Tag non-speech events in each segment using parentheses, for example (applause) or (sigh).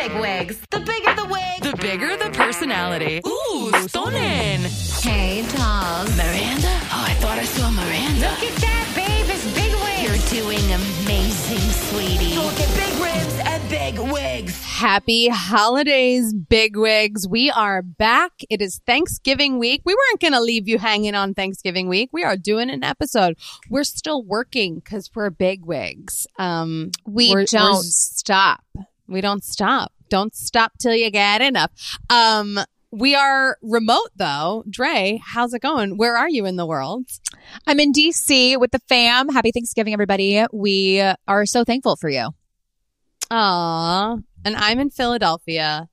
big wigs. The bigger the wig, The bigger the personality. Ooh, stunning. Hey, dolls. Miranda? Oh, I thought I saw Miranda. Look at that, babe. It's big wigs. You're doing amazing, sweetie. Look at big ribs and big wigs. Happy holidays, bigwigs. We are back. It is Thanksgiving week. We weren't going to leave you hanging on Thanksgiving week. We are doing an episode. We're still working because we're bigwigs. Um, We we're- don't we're- stop. We don't stop. Don't stop till you get enough. Um, we are remote though. Dre, how's it going? Where are you in the world? I'm in DC with the fam. Happy Thanksgiving, everybody. We are so thankful for you. Aw. And I'm in Philadelphia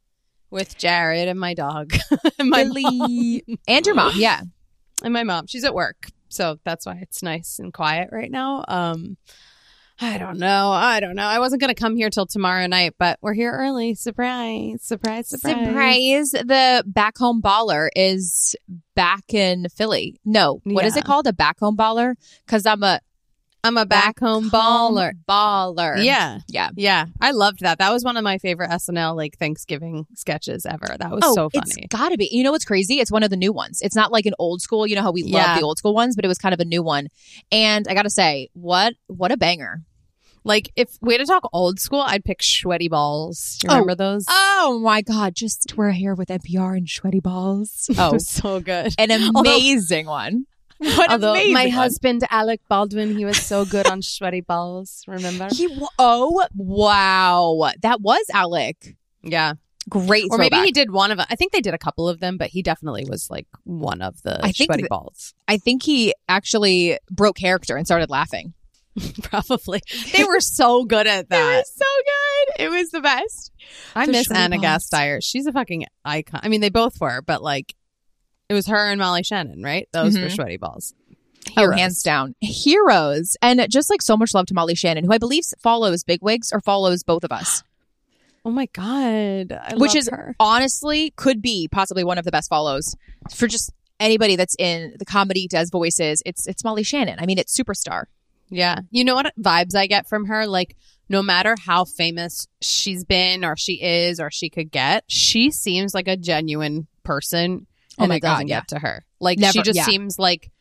with Jared and my dog. (laughs) and my Billy. and your mom. Yeah. and my mom. She's at work, so that's why it's nice and quiet right now. Um, I don't know. I don't know. I wasn't gonna come here till tomorrow night, but we're here early. Surprise! Surprise! Surprise! Surprise. The back home baller is back in Philly. No, what is Yeah. it called? A back home baller? Because I'm a I'm a back home baller. Baller. Yeah, Yeah. yeah. I loved that. That was one of my favorite SNL like Thanksgiving sketches ever. That was oh, so it's funny. gotta be. You know what's crazy? It's one of the new ones. It's not like an old school. You know how we Yeah. love the old school ones, but it was kind of a new one. And I gotta say, what what a banger! Like if we had to talk old school, I'd pick sweaty balls. Do you Oh. remember those? Oh my god! Just we're here with NPR and sweaty balls. (laughs) Oh, so good. an (laughs) Although- amazing one. What Although amazing my one. husband Alec Baldwin, he was so good on sweaty balls. Remember? He oh wow, that was Alec. Yeah. Great. Or maybe he did one of them. I think they did a couple of them, but he definitely was like one of the I think sweaty that- balls. I think he actually broke character and started laughing. (laughs) Probably. They were so good at (laughs) that. It was so good. It was the best. I the miss Ana balls. Gasteyer. She's a fucking icon. I mean, they both were, but like it was her and Molly Shannon, right? Those were Mhm. sweaty balls. Oh, hands down. Heroes. And just like so much love to Molly Shannon, who I believe follows Bigwigs or follows both of us. (gasps) Oh my god. I Which love is her. honestly could be possibly one of the best follows for just anybody that's in the comedy does voices. It's it's Molly Shannon. I mean, it's superstar. Yeah. You know what vibes I get from her? Like, no matter how famous she's been or she is or she could get, she seems like a genuine person. Oh And my it God, yeah. get to her. Like, Never- she just yeah. seems like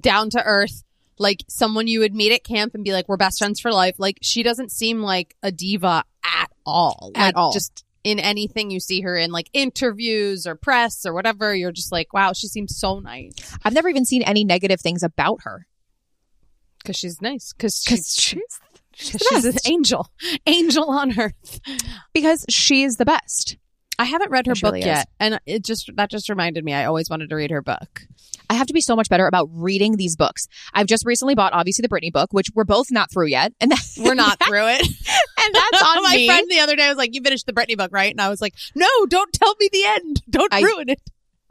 down to earth, like someone you would meet at camp and be like, we're best friends for life. Like, she doesn't seem like a diva at all. At Like, all. Just in anything you see her in, like interviews or press or whatever, you're just like, wow, she seems so nice. I've never even seen any negative things about her. Because she's nice. Because she's, she's, she's, an angel. Angel on earth. because she is the best. I haven't read her book really is. yet, and it just that just reminded me. I always wanted to read her book. I have to be so much better about reading these books. I've just recently bought obviously the Britney book, which we're both not through yet, and that, We're not (laughs) through it. and that's (laughs) on My me. friend the other day I was like, "You finished the Britney book, right?" And I was like, "No, don't tell me the end. Don't I- ruin it."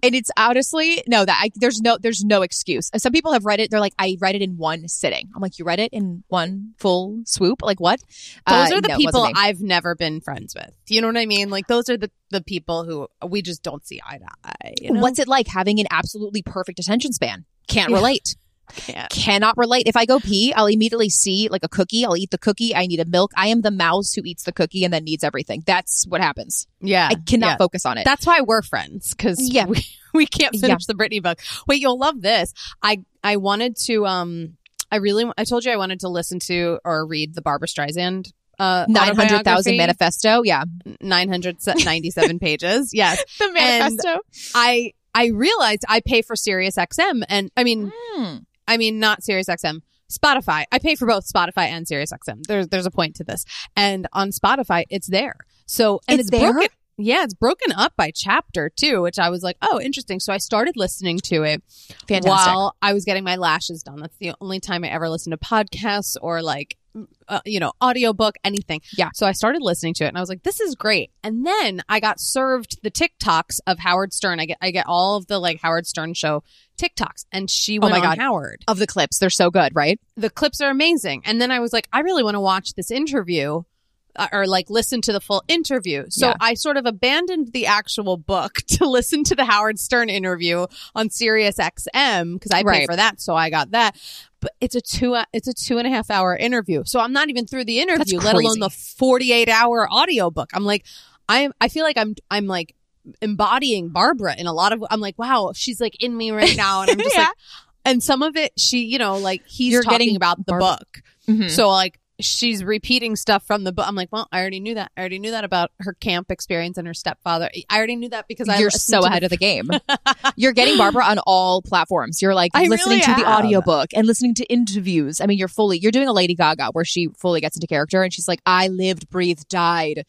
And it's honestly no that I, there's no there's no excuse. Some people have read it. They're like, I read it in one sitting. I'm like, you read it in one full swoop? Like what? Those Uh, are the no, people. I've never been friends with. You know what I mean? Like those are the the people who we just don't see eye to eye. You know? What's it like having an absolutely perfect attention span? Can't Yeah. relate. Can't. Cannot relate. If I go pee, I'll immediately see like a cookie. I'll eat the cookie. I need a milk. I am the mouse who eats the cookie and then needs everything. That's what happens. Yeah, I cannot yeah. focus on it. That's why we're friends because Yeah. we, (laughs) we can't Yeah. finish the Britney book. Wait, you'll love this. I I wanted to um I really I told you I wanted to listen to or read the Barbra Streisand uh Nine hundred thousand manifesto. Yeah, 997 (laughs) pages. Yes. the manifesto. I I realized I pay for Sirius XM and I mean Hmm. I mean not SiriusXM. Spotify. I pay for both Spotify and SiriusXM. There's there's a point to this. And on Spotify it's there. So and It's it's, there? broken yeah, it's broken up by chapter too, which I was like, oh, interesting. So I started listening to it Fantastic. while I was getting my lashes done. That's the only time I ever listen to podcasts or like, uh, you know, audiobook, anything. Yeah. So I started listening to it and I was like, this is great. And then I got served the TikToks of Howard Stern. I get, I get all of the like Howard Stern show TikToks and she went Oh my on God. Howard. of the clips, they're so good, right? The clips are amazing. And then I was like, I really want to watch this interview. Uh, Or like listen to the full interview. So Yeah. I sort of abandoned the actual book (laughs) to listen to the Howard Stern interview on Sirius XM because I pay Right. for that. So I got that. But it's a two it's a two and a half hour interview. So I'm not even through the interview, let alone the 48 hour audio book. I'm like, I I feel like I'm I'm like embodying Barbra in a lot of I'm like, wow, she's like in me right (laughs) now. And I'm just Yeah. like and some of it she, you know, like he's You're talking about the Barbra- book. Mhm. So like she's repeating stuff from the book. I'm like, well, I already knew that. I already knew that about her camp experience and her stepfather. I already knew that because I You're so ahead of the game. (laughs) You're getting Barbra on all platforms. You're like I listening really to the audiobook and listening to interviews. I mean, you're fully, you're doing a Lady Gaga where she fully gets into character and she's like, I lived, breathed, died.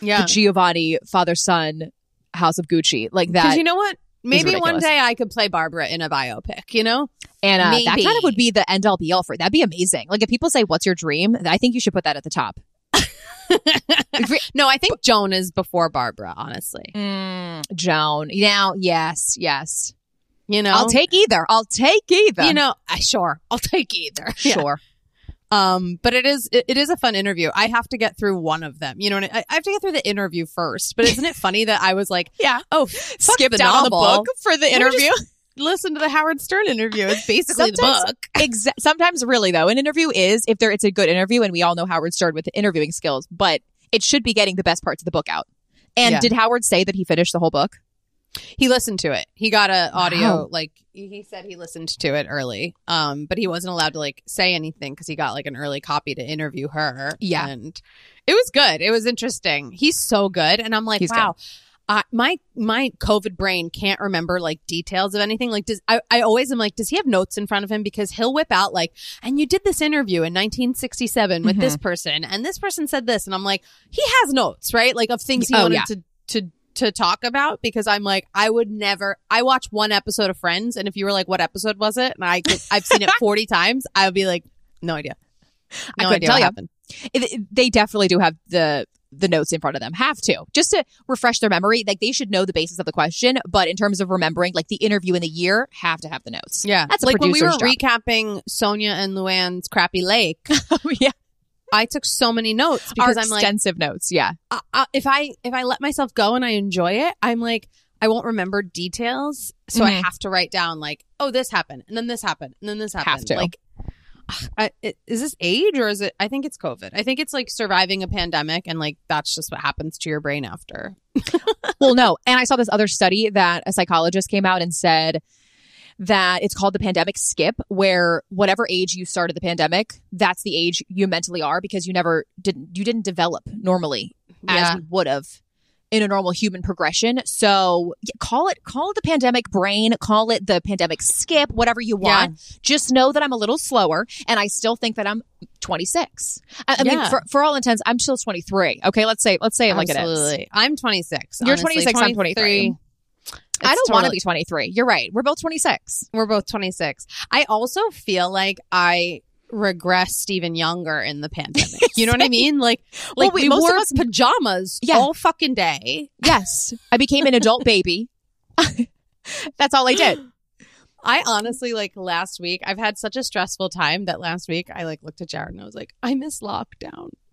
Yeah. The Giovanni, father, son, House of Gucci. Like Because that. you know what? Maybe one day I could play Barbra in a biopic, you know? and uh, that kind of would be the end all be all for it. That'd be amazing. Like if people say, what's your dream? I think you should put that at the top. (laughs) No, I think Joan is before Barbra, honestly. Mm, Joan. Now, yes, yes. You know? I'll take either. I'll take either. you know, I sure. I'll take either. (laughs) Sure. Um, but it is it, it is a fun interview. I have to get through one of them. You know, what I, I have to get through the interview first. But isn't it (laughs) funny that I was like, Yeah. oh, Skipped the on the book for the interview. (laughs) Listen to the Howard Stern interview. It's basically the book. Exa- sometimes really though an interview is if there it's a good interview and we all know howard started with the interviewing skills but it should be getting the best parts of the book out and Yeah. did howard say that he finished the whole book He listened to it. He got a audio Wow. like he said he listened to it early. Um, but he wasn't allowed to like say anything because he got like an early copy to interview her. Yeah. and it was good. It was interesting. He's so good, and I'm like, He's wow. Uh, my my COVID brain can't remember like details of anything. Like, does I, I always am like, does he have notes in front of him? Because he'll whip out like, and you did this interview in 1967 with Mm-hmm. this person, and this person said this, and I'm like, he has notes, right? Like of things he Oh, wanted yeah. to to to talk about because I'm like, I would never. I watch one episode of Friends, and if you were like, what episode was it? And I could, I've seen it (laughs) 40 times, I would be like, no idea. I couldn't idea tell what you. happened. It- they definitely do have the the notes in front of them have to just to refresh their memory like they should know the basis of the question but in terms of remembering like the interview in the year have to have the notes Yeah, That's a like when we were job. recapping Sonja and Luann's Crappie Lake. (laughs) oh yeah I took so many notes because Our I'm like, extensive notes yeah if I if I let myself go and I enjoy it, I'm like I won't remember details, so I Mhm. have to write down like, oh, this happened, and then this happened, and then this happened. Have to. Like, I, it, is this age or is it? I think it's COVID. I think it's like surviving a pandemic, and like that's just what happens to your brain after. (laughs) well, no. And I saw this other study that a psychologist came out and said that it's called the pandemic skip, where whatever age you started the pandemic, that's the age you mentally are because you never didn't you didn't develop normally Yeah. as you would have in a normal human progression. So yeah, call it call it the pandemic brain, call it the pandemic skip, whatever you Yeah. want. Just know that I'm a little slower, and I still think that I'm 26. I, I mean, for, for all intents, I'm still 23. Okay, let's say let's say it like it is. Absolutely. I'm 26. You're honestly. 26, I'm 23. I don't want to be 23. You're right. We're both 26. We're both 26. I also feel like I regressed even younger in the pandemic. (laughs) You know what I mean? Like, Well, like we- we, most of wore us- pajamas Yeah. all fucking day. Yes. I became an adult baby. (laughs) That's all I did. (gasps) I honestly like last week. I've had such a stressful time that last week I like looked at Jared and I was like, I miss lockdown. (laughs)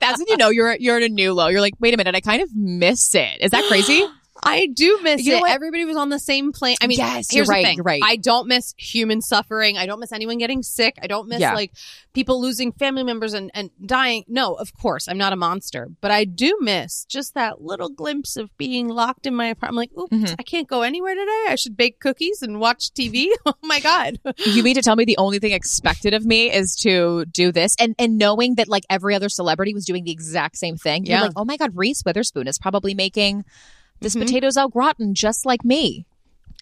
That's when you know you're you're in a new low. You're like, wait a minute, I kind of miss it. Is that crazy? (gasps) (gasps) I do miss You know it. Everybody was on the same plane. I mean, Yes, here's you're right, the thing. you're right. I don't miss human suffering. I don't miss anyone getting sick. I don't miss Yeah. like people losing family members and, and dying. No, of course, I'm not a monster, but I do miss just that little glimpse of being locked in my apartment. I'm like, oops, Mhm. I can't go anywhere today. I should bake cookies and watch TV. (laughs) oh my God. you mean to tell me the only thing expected of me is to do this and and knowing that like every other celebrity was doing the exact same thing. You're Yeah. like, oh my god, Reese Witherspoon is probably making this Mhm. potatoes au gratin just like me.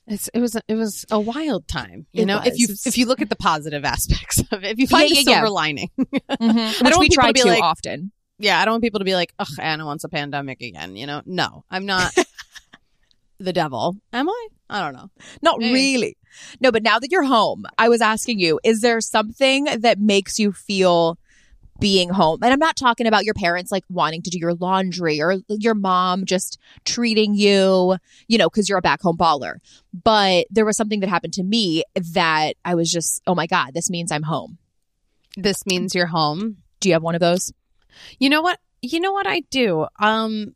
It's, it was it was a wild time, you It know. If you was. if you look at the positive aspects of it, if you find Yeah, the yeah, yeah. silver lining, (laughs) Which don't we try to be to like- often. yeah, I don't want people to be like, "Ugh, Anna wants a pandemic again." You know, no, I'm not (laughs) the devil, am I? I don't know. Not Yeah. really. No, but now that you're home, I was asking you, is there something that makes you feel being home? And I'm not talking about your parents like wanting to do your laundry or your mom just treating you, you know, because you're a back home baller. But there was something that happened to me that I was just, oh my God, this means I'm home. This means you're home. Do you have one of those? You know what? You know what I do? Um,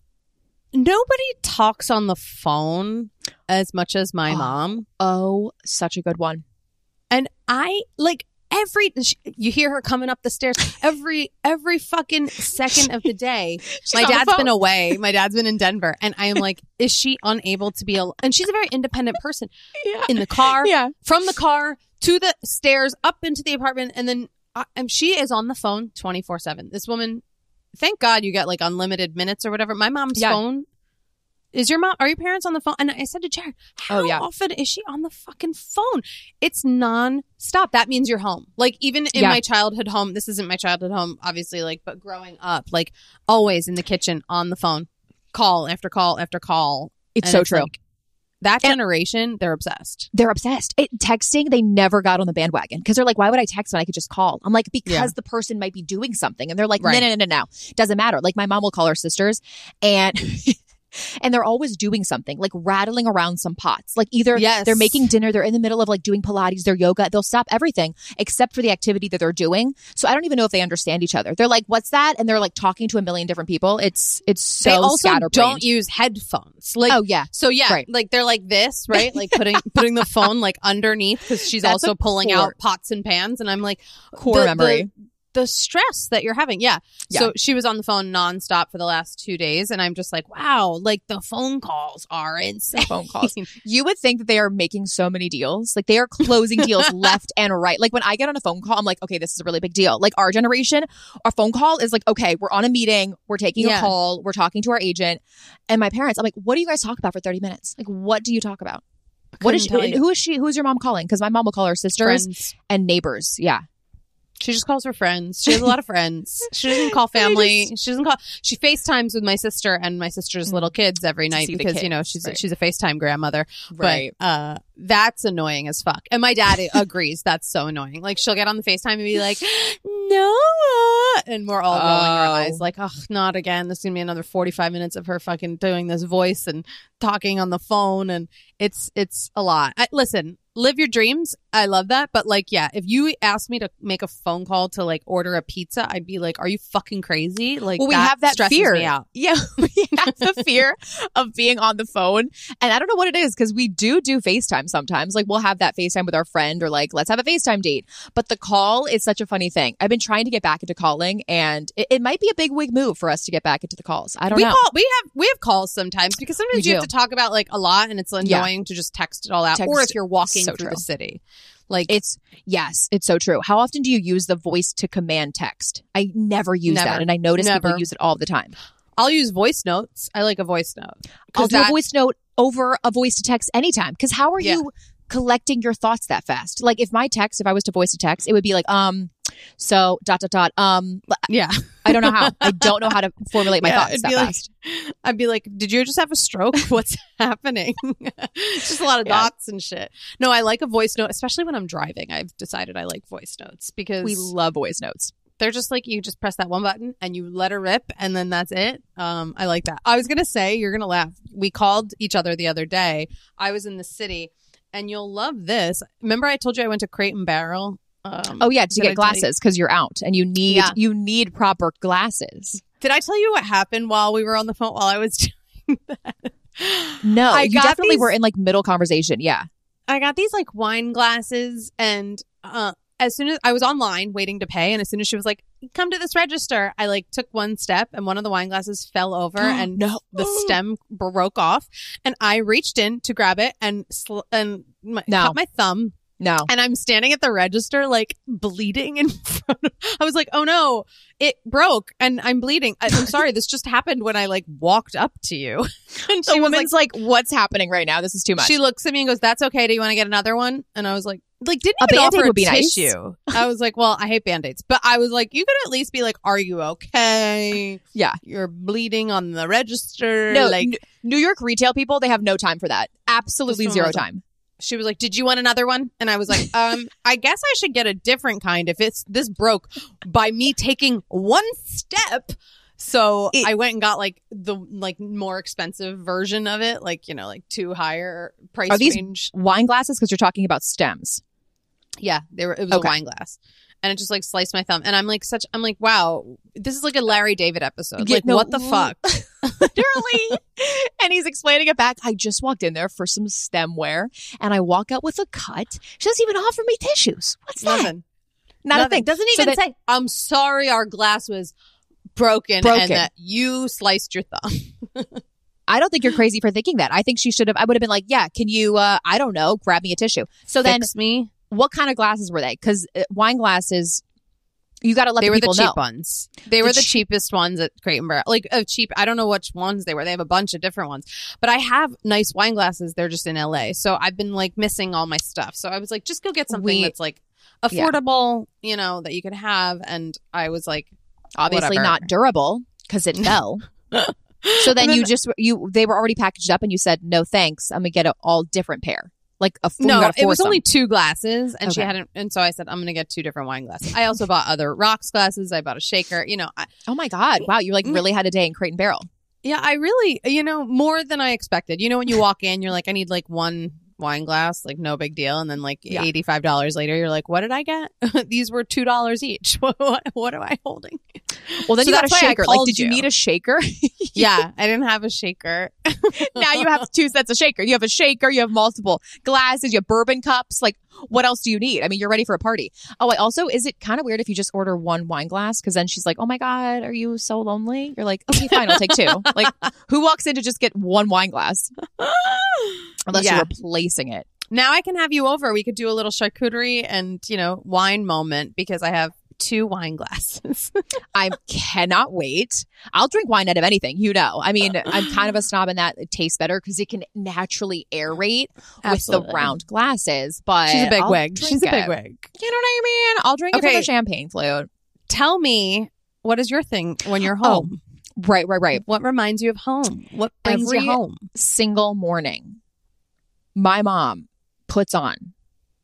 nobody talks on the phone as much as my Oh. mom, Oh, such a good one. and I like every you hear her coming up the stairs every every fucking second of the day. my dad's been away. My dad's been in Denver, and I am like, is she unable to be? Al-? And she's a very independent person. Yeah. In the car, Yeah. from the car to the stairs, up into the apartment, and then uh, and she is on the phone twenty four seven. This woman, thank God you get like unlimited minutes or whatever. My mom's Yeah. phone. Is your mom? Are your parents on the phone? And I said to Jared, "How Oh, yeah. often is she on the fucking phone? It's non-stop. That means you're home. Like even in Yeah. my childhood home, this isn't my childhood home, obviously. Like, but growing up, like always in the kitchen on the phone, call after call after call. It's And so true. like, that And- generation, they're obsessed. they're obsessed. It, texting, they never got on the bandwagon because they're like, why would I text when I could just call? I'm like, because Yeah. the person might be doing something. And they're like, Right. no, no, no, no, no. Doesn't matter. Like my mom will call her sisters and. (laughs) And they're always doing something, like rattling around some pots. Like either Yes. they're making dinner, they're in the middle of like doing Pilates, their yoga. They'll stop everything except for the activity that they're doing. So I don't even know if they understand each other. They're like, "What's that?" And they're like talking to a million different people. It's it's so they also don't use headphones. Like, oh yeah, so yeah, Right. like they're like this, right? Like putting (laughs) putting the phone like underneath because she's That's also pulling core- out pots and pans, and I'm like, core the- memory. The, the stress that you're having. Yeah. Yeah. So she was on the phone nonstop for the last two days. And I'm just like, wow, like the phone calls are insane. phone calls. (laughs) You would think that they are making so many deals. Like they are closing deals (laughs) left and right. Like when I get on a phone call, I'm like, okay, this is a really big deal. Like our generation, our phone call is like, okay, we're on a meeting, we're taking Yeah. a call, we're talking to our agent. And my parents, I'm like, what do you guys talk about for 30 minutes? Like, what do you talk about? What is she, Couldn't tell you. who is she? Who is your mom calling? Because my mom will call her sisters Friends. and neighbors. Yeah. She just calls her friends. She has a lot of friends. She doesn't call (laughs) family. she doesn't call. She FaceTimes with my sister and my sister's little kids every Mm. Night because you know she's right. she's a FaceTime grandmother. Right. But uh, that's annoying as fuck. And my dad (laughs) agrees. That's so annoying. Like she'll get on the FaceTime and be like, (gasps) "No," and we're all rolling our Oh. eyes like, "Oh, not again." This is gonna be another forty five minutes of her fucking doing this voice and talking on the phone, and it's it's a lot. I, listen, live your dreams. I love that, but like, yeah, if you asked me to make a phone call to like order a pizza, I'd be like, "Are you fucking crazy?" Like, well, we have that fear. (laughs) Yeah, we have the fear of being on the phone. And I don't know what it is because we do do FaceTime sometimes. Like we'll have that FaceTime with our friend or like, let's have a FaceTime date. But the call is such a funny thing. I've been trying to get back into calling and it, it might be a big wig move for us to get back into the calls. I don't we know. call we have we have calls sometimes because sometimes We you have to talk about like a lot and it's Yeah. annoying to just text it all out Text- or if you're walking so through true. the city like it's yes, it's so true. How often do you use the voice to command text? I never use Never. that, and I notice Never. people use it all the time. i'll use voice notes i like a voice note I'll do that- a voice note over a voice to text anytime. Because how are Yeah. you collecting your thoughts that fast? Like if my text, if I was to voice to text, it would be like, um, so dot dot dot. Um, yeah. I don't know how. I don't know how to (laughs) formulate my Yeah, thoughts that like- fast. (laughs) i'd be like did you just have a stroke? (laughs) What's happening? It's just a lot of Yeah. dots and shit. No i like a voice note especially when i'm driving. I've decided i like voice notes because We love voice notes. they're just like you just press that one button and you let her rip and then that's it. Um i like that. I was gonna say you're gonna laugh. We called each other the other day. I was in the city and you'll love this. Remember i told you i went to crate and barrel um, Oh yeah, to I get glasses because you're out and you need Yeah. you need proper glasses. did i tell you what happened while we were on the phone while i was (laughs) doing that No, I you definitely these- were in like middle conversation. Yeah. I got these like wine glasses and uh as soon as I was online waiting to pay and as soon as she was like come to this register I like took one step and one of the wine glasses fell over (gasps) and No. the stem broke off and I reached in to grab it and sl- and my, No. cut my thumb No. and I'm standing at the register like bleeding in (laughs) front of I was like oh no it broke and I'm bleeding I, I'm sorry this just happened when I like walked up to you (laughs) and The was like woman's like, "What's happening right now? This is too much." she looks at me and goes, "That's okay. Do you want to get another one?" And I was like, "Like, didn't A even Band-Aid offer would be nice. tissue." I was like, "Well, I hate band-aids," but I was like, "You could at least be like, are you okay? Yeah. you're bleeding on the register." no, like New York retail people, they have no time for that. Absolutely zero time. She was like, "Did you want another one?" And I was like, (laughs) "Um, I guess I should get a different kind if it's this broke by me taking one step." So It- I went and got like the like more expensive version of it, like you know, like two higher price Are these- range. Wine glasses because you're talking about stems. Yeah, they were. It was Okay. a wine glass, and it just like sliced my thumb. And I'm like, such. I'm like, wow, this is like a Larry David episode. Yeah, like, no, what the fuck? (laughs) (laughs) literally. and he's explaining it back. I just walked in there for some stemware and I walk out with a cut. She doesn't even offer me tissues. What's that? Nothing. Not a Nothing. thing. Doesn't So even that- say, I'm sorry our glass was broken, Broken. and that you sliced your thumb. (laughs) I don't think you're crazy for thinking that. I think she should have. I would have been like, yeah, can you? uh I don't know, grab me a tissue. So then, Fix me. what kind of glasses were they? Because wine glasses, you got to let They the were the cheap know. ones. They The were the che- cheapest ones at Crate and Barrel. Like uh, cheap. I don't know which ones they were. They have a bunch of different ones. But I have nice wine glasses. They're just in LA. So I've been like missing all my stuff. So I was like, just go get something We- that's like Yeah. affordable, you know, that you can have. And I was like, Obviously Whatever. not durable because it (laughs) fell. (laughs) so then, then- you just you they were already packaged up and you said no thanks. I'm gonna get a all different pair. Like a no, got a it was only two glasses, and she hadn't. And so I said, I'm going to get two different wine glasses. I also bought other rocks glasses. I bought a shaker. You know, I, Oh my god! Wow, you like Mm. really had a day in Crate and Barrel. yeah, I really, you know, more than I expected. You know, when you walk in, you're like, I need like one wine glass, like no big deal, and then like Yeah. eighty five dollars later, you're like, what did I get? (laughs) These were two dollars each. what, (laughs) what what am I holding? Well, then So you got a that's why I shaker. Like, did you you. need a shaker? (laughs) yeah, I didn't have a shaker. (laughs) now you have two sets of shaker. You have a shaker. You have multiple glasses. You have bourbon cups. Like, what else do you need? I mean, you're ready for a party. Oh, I also, is it kind of weird if you just order one wine glass? Because then she's like, "Oh my god, are you so lonely?" You're like, "Okay, fine, I'll take two. (laughs) Like, who walks in to just get one wine glass unless Yeah. you're replacing it? Now I can have you over. We could do a little charcuterie and you know wine moment because I have two wine glasses. (laughs) I cannot wait. I'll drink wine out of anything. You know, I mean, I'm kind of a snob in that it tastes better because it can naturally aerate with the round glasses. But She's a big I'll wig. She's a big it. wig. You know what I mean? I'll drink it Okay. from a champagne flute. Tell me, what is your thing when you're Oh, home? Right, right, right. What reminds you of home? What brings Every- you home? Single morning, my mom puts on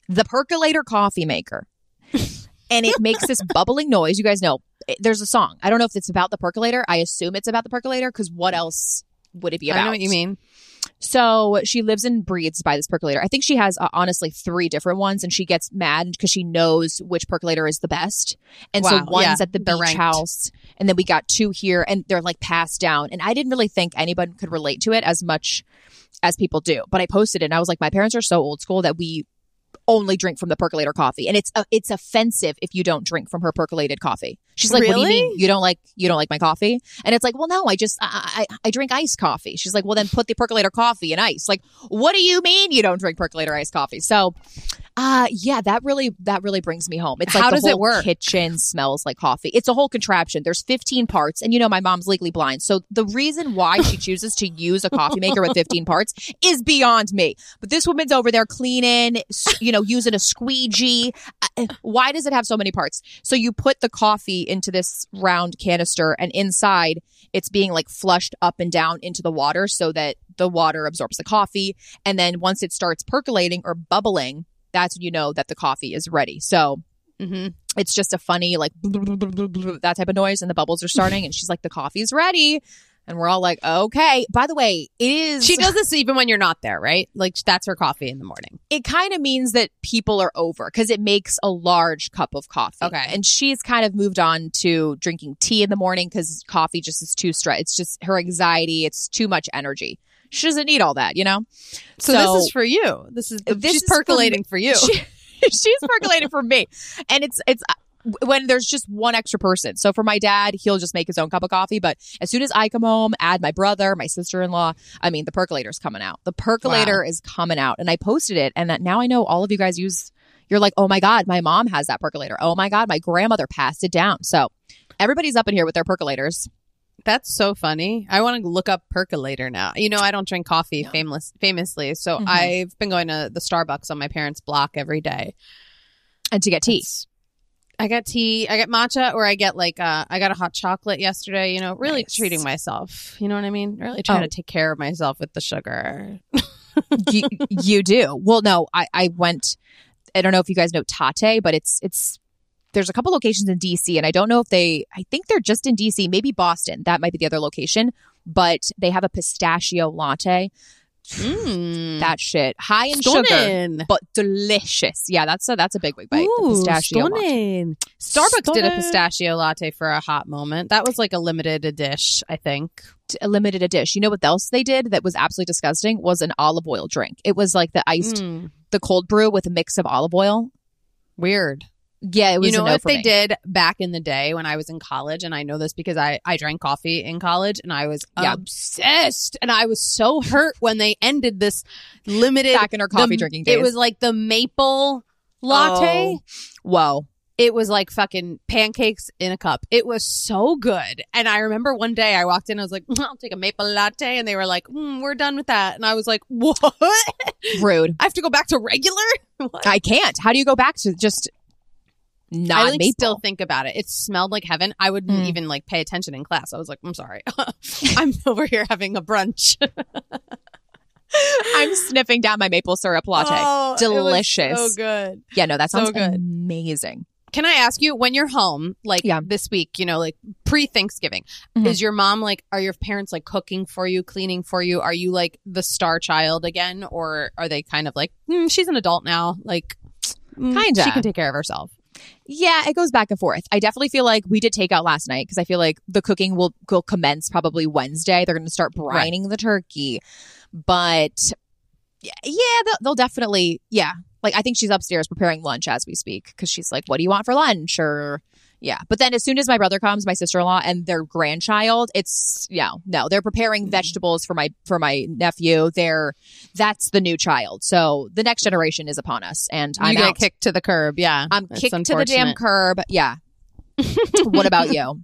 the percolator coffee maker, (laughs) and it makes this bubbling noise. You guys know it- there's a song. I don't know if it's about the percolator. I assume it's about the percolator because what else would it be about? I know what you mean. So she lives and breathes by this percolator. I think she has uh, honestly three different ones, and she gets mad because she knows which percolator is the best. And so one's yeah, at the they're beach ranked. house, and then we got two here, and they're like passed down. And I didn't really think anyone could relate to it as much as people do. But I posted it, and I was like, my parents are so old school that we only drink from the percolator coffee, and it's uh, it's offensive if you don't drink from her percolated coffee. She's like, "What do you mean you don't like you don't like my coffee?" And it's like, "Well, no, I just I, I I drink iced coffee." She's like, "Well, then put the percolator coffee in ice." Like, what do you mean you don't drink percolator iced coffee? So, uh yeah, that really that really brings me home. It's like How the does it work? Kitchen smells like coffee. It's a whole contraption. There's 15 parts, and you know my mom's legally blind, so the reason why she (laughs) chooses to use a coffee maker with 15 parts is beyond me. But this woman's over there cleaning, you know, using a squeegee. Uh, Why does it have so many parts? So you put the coffee into this round canister, and inside it's being like flushed up and down into the water so that the water absorbs the coffee. And then once it starts percolating or bubbling, that's when you know that the coffee is ready. So Mm-hmm. it's just a funny like that type of noise and the bubbles are starting and she's like the coffee's ready and we're all like okay by the way it is She does this even when you're not there, right? Like that's her coffee in the morning. it kind of means that people are over because it makes a large cup of coffee Okay. and she's kind of moved on to drinking tea in the morning because coffee just is too stress it's just her anxiety it's too much energy she doesn't need all that you know So, this is for you. This is This she's is percolating for, you. (laughs) She- she's percolating for me and it's it's when there's just one extra person. So for my dad he'll just make his own cup of coffee but as soon as i come home add my brother my sister-in-law i mean the percolator's coming out. The percolator is coming out. And i posted it and that now i know all of you guys use you're like oh my god my mom has that percolator. Oh my god my grandmother passed it down. So everybody's up in here with their percolators. That's so funny. I want to look up percolator now. You know, I don't drink coffee famous, famously, so Mhm. I've been going to the Starbucks on my parents' block every day. and to get tea. It's- I get tea, I get matcha, or I get like uh, I got a hot chocolate yesterday. You know, really Nice. treating myself. You know what I mean? Really trying Oh. to take care of myself with the sugar. (laughs) you, you do. Well, no, I, I went. I don't know if you guys know Tatte, but it's it's there's a couple locations in DC, and I don't know if they. I think they're just in DC, maybe Boston. That might be the other location, but they have a pistachio latte. Mm. That shit high in sugar, but delicious. Yeah, that's a that's a big big bite. the Ooh, pistachio latte. stunning. Starbucks did a pistachio latte for a hot moment. That was like a limited a dish, I think. a limited a dish. You know what else they did that was absolutely disgusting was an olive oil drink. It was like the iced, Mm, the cold brew with a mix of olive oil. weird. Yeah, it was you know no what they me. did back in the day when I was in college, and I know this because I I drank coffee in college, and I was Yeah. obsessed, and I was so hurt when they ended this limited Back in our coffee the- drinking days. It was like the maple latte. Oh, whoa. It was like fucking pancakes in a cup. It was so good. And I remember one day I walked in, I was like, I'll take a maple latte. And they were like, mm, we're done with that. And I was like, (laughs) what? Rude. I have to go back to regular? (laughs) What? I can't. How do you go back to just not I like maple? still think about it. It smelled like heaven. I wouldn't Mm. even like pay attention in class. I was like, I'm sorry. (laughs) I'm (laughs) over here having a brunch. (laughs) I'm sniffing down my maple syrup latte. Oh, Delicious. so good. Yeah, no, that sounds So good. amazing. Can I ask you when you're home, like Yeah. this week, you know, like pre Thanksgiving, Mhm. is your mom like, are your parents like cooking for you, cleaning for you? Are you like the star child again? Or are they kind of like, mm, she's an adult now? Like, mm, Kinda. She can take care of herself. Yeah, it goes back and forth. I definitely feel like we did take out last night because I feel like the cooking will will commence probably Wednesday. They're going to start Right. brining the turkey, but yeah, yeah, they'll, they'll definitely yeah. Like I think she's upstairs preparing lunch as we speak because she's like, "What do you want for lunch?" Or yeah. But then as soon as my brother comes, my sister in law and their grandchild, it's yeah, no, they're preparing mm-hmm. vegetables for my for my nephew. They're that's the new child. So the next generation is upon us, and I'm you get out. kicked to the curb. Yeah. I'm It's kicked to the damn curb. Yeah. (laughs) what about you?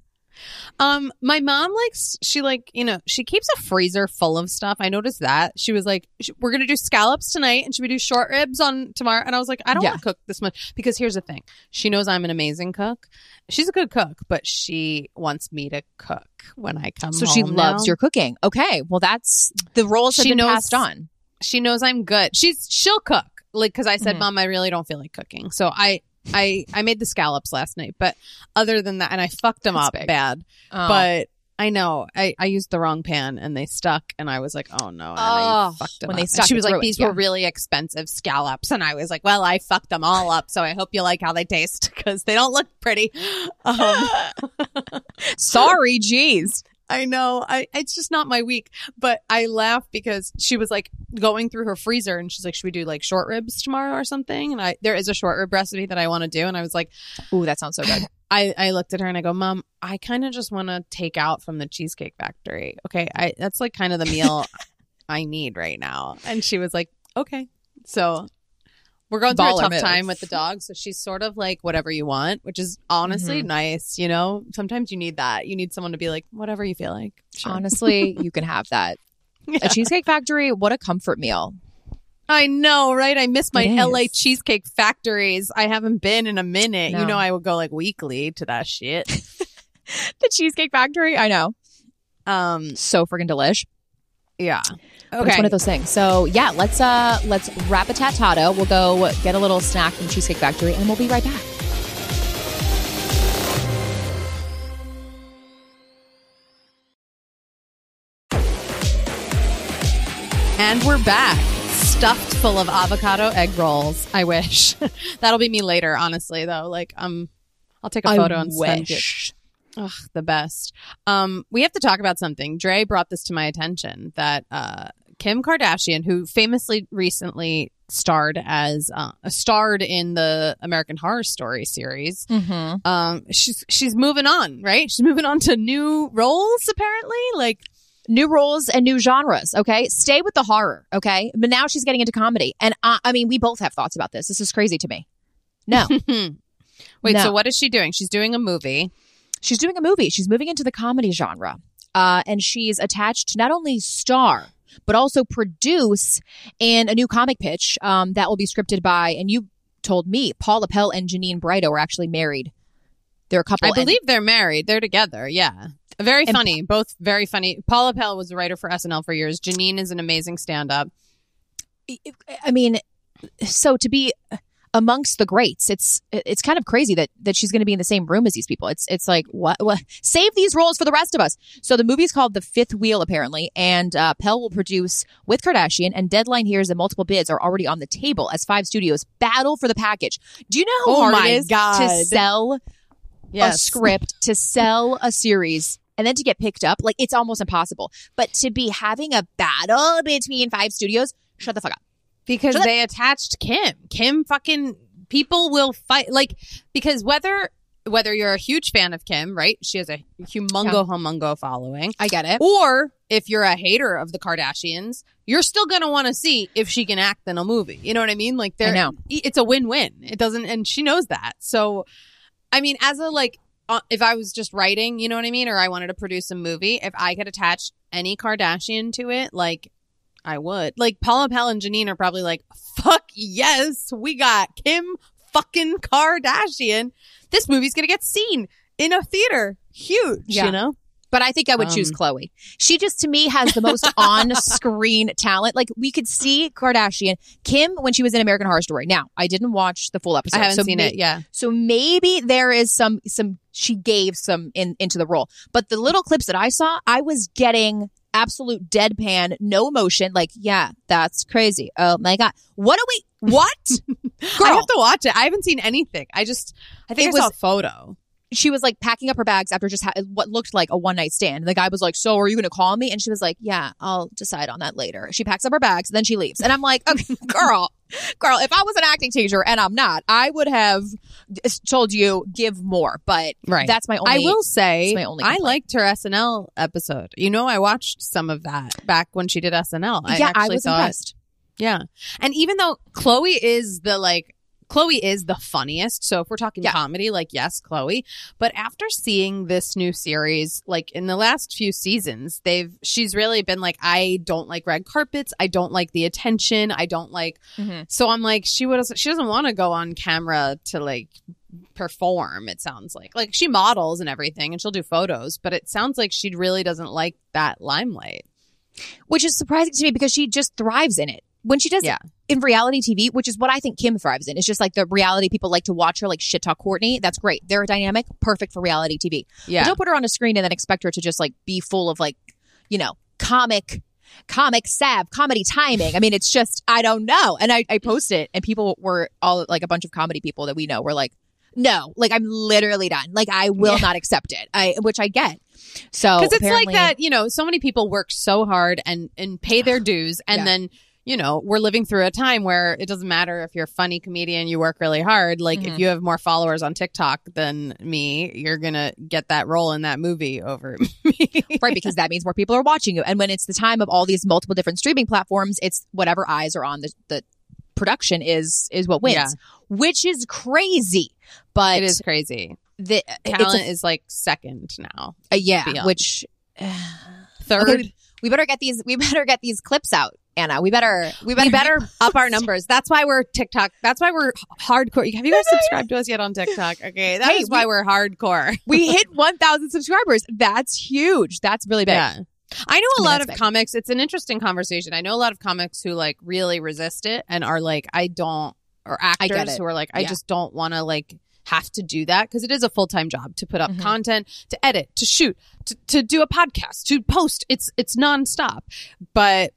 Um, my mom likes she like you know she keeps a freezer full of stuff. I noticed that she was like, "We're gonna do scallops tonight, and should we do short ribs on tomorrow?" And I was like, "I don't Yeah. want to cook this much because here's the thing: she knows I'm an amazing cook. She's a good cook, but she wants me to cook when I come. So she loves now. your cooking. Okay. Well, that's the roles have She knows- passed on. She knows I'm good. She's she'll cook like because I said, Mhm. "Mom, I really don't feel like cooking." So I. I, I made the scallops last night, but other than that, and I fucked them That's up big. bad. But but I know I, I used the wrong pan and they stuck and I was like, oh no, and I Oh, fucked them when up. they And stuck, she was like, ruined, these yeah. were really expensive scallops, and I was like, well, I fucked them all up, so I hope you like how they taste (laughs) because they don't look pretty. Um, (laughs) (laughs) sorry, geez. I know, I it's just not my week, but I laugh because she was like going through her freezer and she's like, should we do like short ribs tomorrow or something? And I there is a short rib recipe that I want to do, and I was like. Ooh, that sounds so good. (clears throat) I, I looked at her and I go, Mom, I kind of just want to take out from the Cheesecake Factory. Okay. I that's like kind of the meal (laughs) I need right now. And she was like, Okay. So we're going through a tough move. time with the dog. So she's sort of like whatever you want, which is honestly Mhm. nice. You know, sometimes you need that. You need someone to be like, whatever you feel like. Sure. Honestly, (laughs) you can have that. (laughs) Yeah. A Cheesecake Factory, what a comfort meal. I know, right? I miss my LA. Cheesecake Factories. I haven't been in a minute. No. You know, I would go like weekly to that shit. (laughs) The Cheesecake Factory, I know. Um, So freaking delish. yeah. But It's one of those things. So yeah, let's uh let's wrap a tatata. We'll go get a little snack from Cheesecake Factory and we'll be right back. And we're back, stuffed full of avocado egg rolls. I wish (laughs) that'll be me later. Honestly, though, like um, I'll take a photo and send it. wish. Ugh, the best. Um, we have to talk about something. Dre brought this to my attention that uh, Kim Kardashian, who famously recently starred as uh, starred in the American Horror Story series, Mm-hmm. um, she's she's moving on, right? She's moving on to new roles. Apparently, like new roles and new genres. Okay, stay with the horror. Okay, but now she's getting into comedy, and I, I mean, we both have thoughts about this. This is crazy to me. No, (laughs) wait. No. So what is she doing? She's doing a movie. she's doing a movie. She's moving into the comedy genre, uh, and she's attached to not only star but also produce in a new comic pitch um, that will be scripted by. And you told me Paula Pell and Janine Brito are actually married. They're a couple. I and- believe they're married. They're together. Yeah. Very And- funny. Both very funny. Paula Pell was a writer for SNL for years. Janine is an amazing stand up. I mean, so to be amongst the greats, it's it's kind of crazy that that she's going to be in the same room as these people. It's it's like what, what save these roles for the rest of us. So the movie's called The Fifth Wheel apparently, and uh, Pell will produce with Kardashian. And Deadline here is that multiple bids are already on the table as five studios battle for the package. Do you know how Oh hard my it is God. to sell a script, to sell a series? And then to get picked up, like it's almost impossible. But to be having a battle between five studios, shut the fuck up. Because they attached Kim. Kim fucking people will fight like because whether whether you're a huge fan of Kim, right? She has a humongo humongo following. I get it. Or if you're a hater of the Kardashians, you're still going to want to see if she can act in a movie. You know what I mean? Like they're, know. it's a win-win. It doesn't, and she knows that. So, I mean, as a like, uh, if I was just writing, you know what I mean, or I wanted to produce a movie, if I could attach any Kardashian to it, like I would. Like Paula Pell and Janine are probably like, fuck yes, we got Kim fucking Kardashian. This movie's gonna get seen in a theater. Huge, Yeah. you know? But I think I would choose Um, Khloe. She just to me has the most (laughs) on-screen talent. Like we could see Kardashian, Kim when she was in American Horror Story. Now I didn't watch the full episode. I haven't so seen may- it. Yeah. So maybe there is some some she gave some in into the role. But the little clips that I saw, I was getting absolute deadpan, no emotion. Like, yeah, that's crazy. Oh my god, what do we? What? (laughs) I have to watch it. I haven't seen anything. I just, I think It I saw was- a photo. She was like packing up her bags after just ha- what looked like a one night stand. The guy was like, "So are you going to call me?" And she was like, "Yeah, I'll decide on that later." She packs up her bags, then she leaves, and I'm like, "Okay, (laughs) girl, girl, if I was an acting teacher and I'm not, I would have told you give more." But Right. that's my only. I will say, my only I liked her SNL episode. You know, I watched some of that back when she did SNL. I yeah, I was saw impressed. Yeah. And even though Khloe is the like, Khloe is the funniest. So if we're talking Yeah. comedy, like, yes, Khloe. But after seeing this new series, like in the last few seasons, they've, she's really been like, I don't like red carpets. I don't like the attention. I don't like, Mhm. so I'm like, she would, she doesn't want to go on camera to like perform. It sounds like, like she models and everything and she'll do photos, but it sounds like she really doesn't like that limelight. which is surprising to me because she just thrives in it. When she does Yeah. In reality TV, which is what I think Kim thrives in, it's just like the reality people like to watch her, like shit talk Kourtney. That's great. They're a dynamic, perfect for reality TV. Yeah. But don't put her on a screen and then expect her to just like be full of like, you know, comic, comic sav, comedy timing. I mean, it's just, I don't know. And I, I posted it and people were all like a bunch of comedy people that we know were like, no, like I'm literally done. Like I will Yeah. not accept it. I, which I get. So because it's like that you know so many people work so hard and and pay their dues and Yeah. then you know we're living through a time where it doesn't matter if you're a funny comedian you work really hard. Like if Mhm. you have more followers on tiktok than me you're gonna get that role in that movie over (laughs) me. Right because that means more people are watching you. And when it's the time of all these multiple different streaming platforms it's whatever eyes are on the, the production is is what wins. Yeah. which is crazy but it is crazy. the talent it's is like second now. Uh, yeah beyond. which (sighs) third? Okay, we better get these we better get these clips out anna we better we better, we better (laughs) up our numbers. That's why we're TikTok. That's why we're hardcore. Have you guys subscribed to us yet on TikTok? Okay, that is Hey, why we- we're hardcore. (laughs) we hit 1000 subscribers that's huge that's really big Yeah. I know a I mean, lot of big. comics. It's an interesting conversation. I know a lot of comics who like really resist it and are like, I don't, or actors who are like, I Yeah. just don't want to like have to do that because it is a full time job to put up Mhm. content, to edit, to shoot, to, to do a podcast, to post. It's it's nonstop. But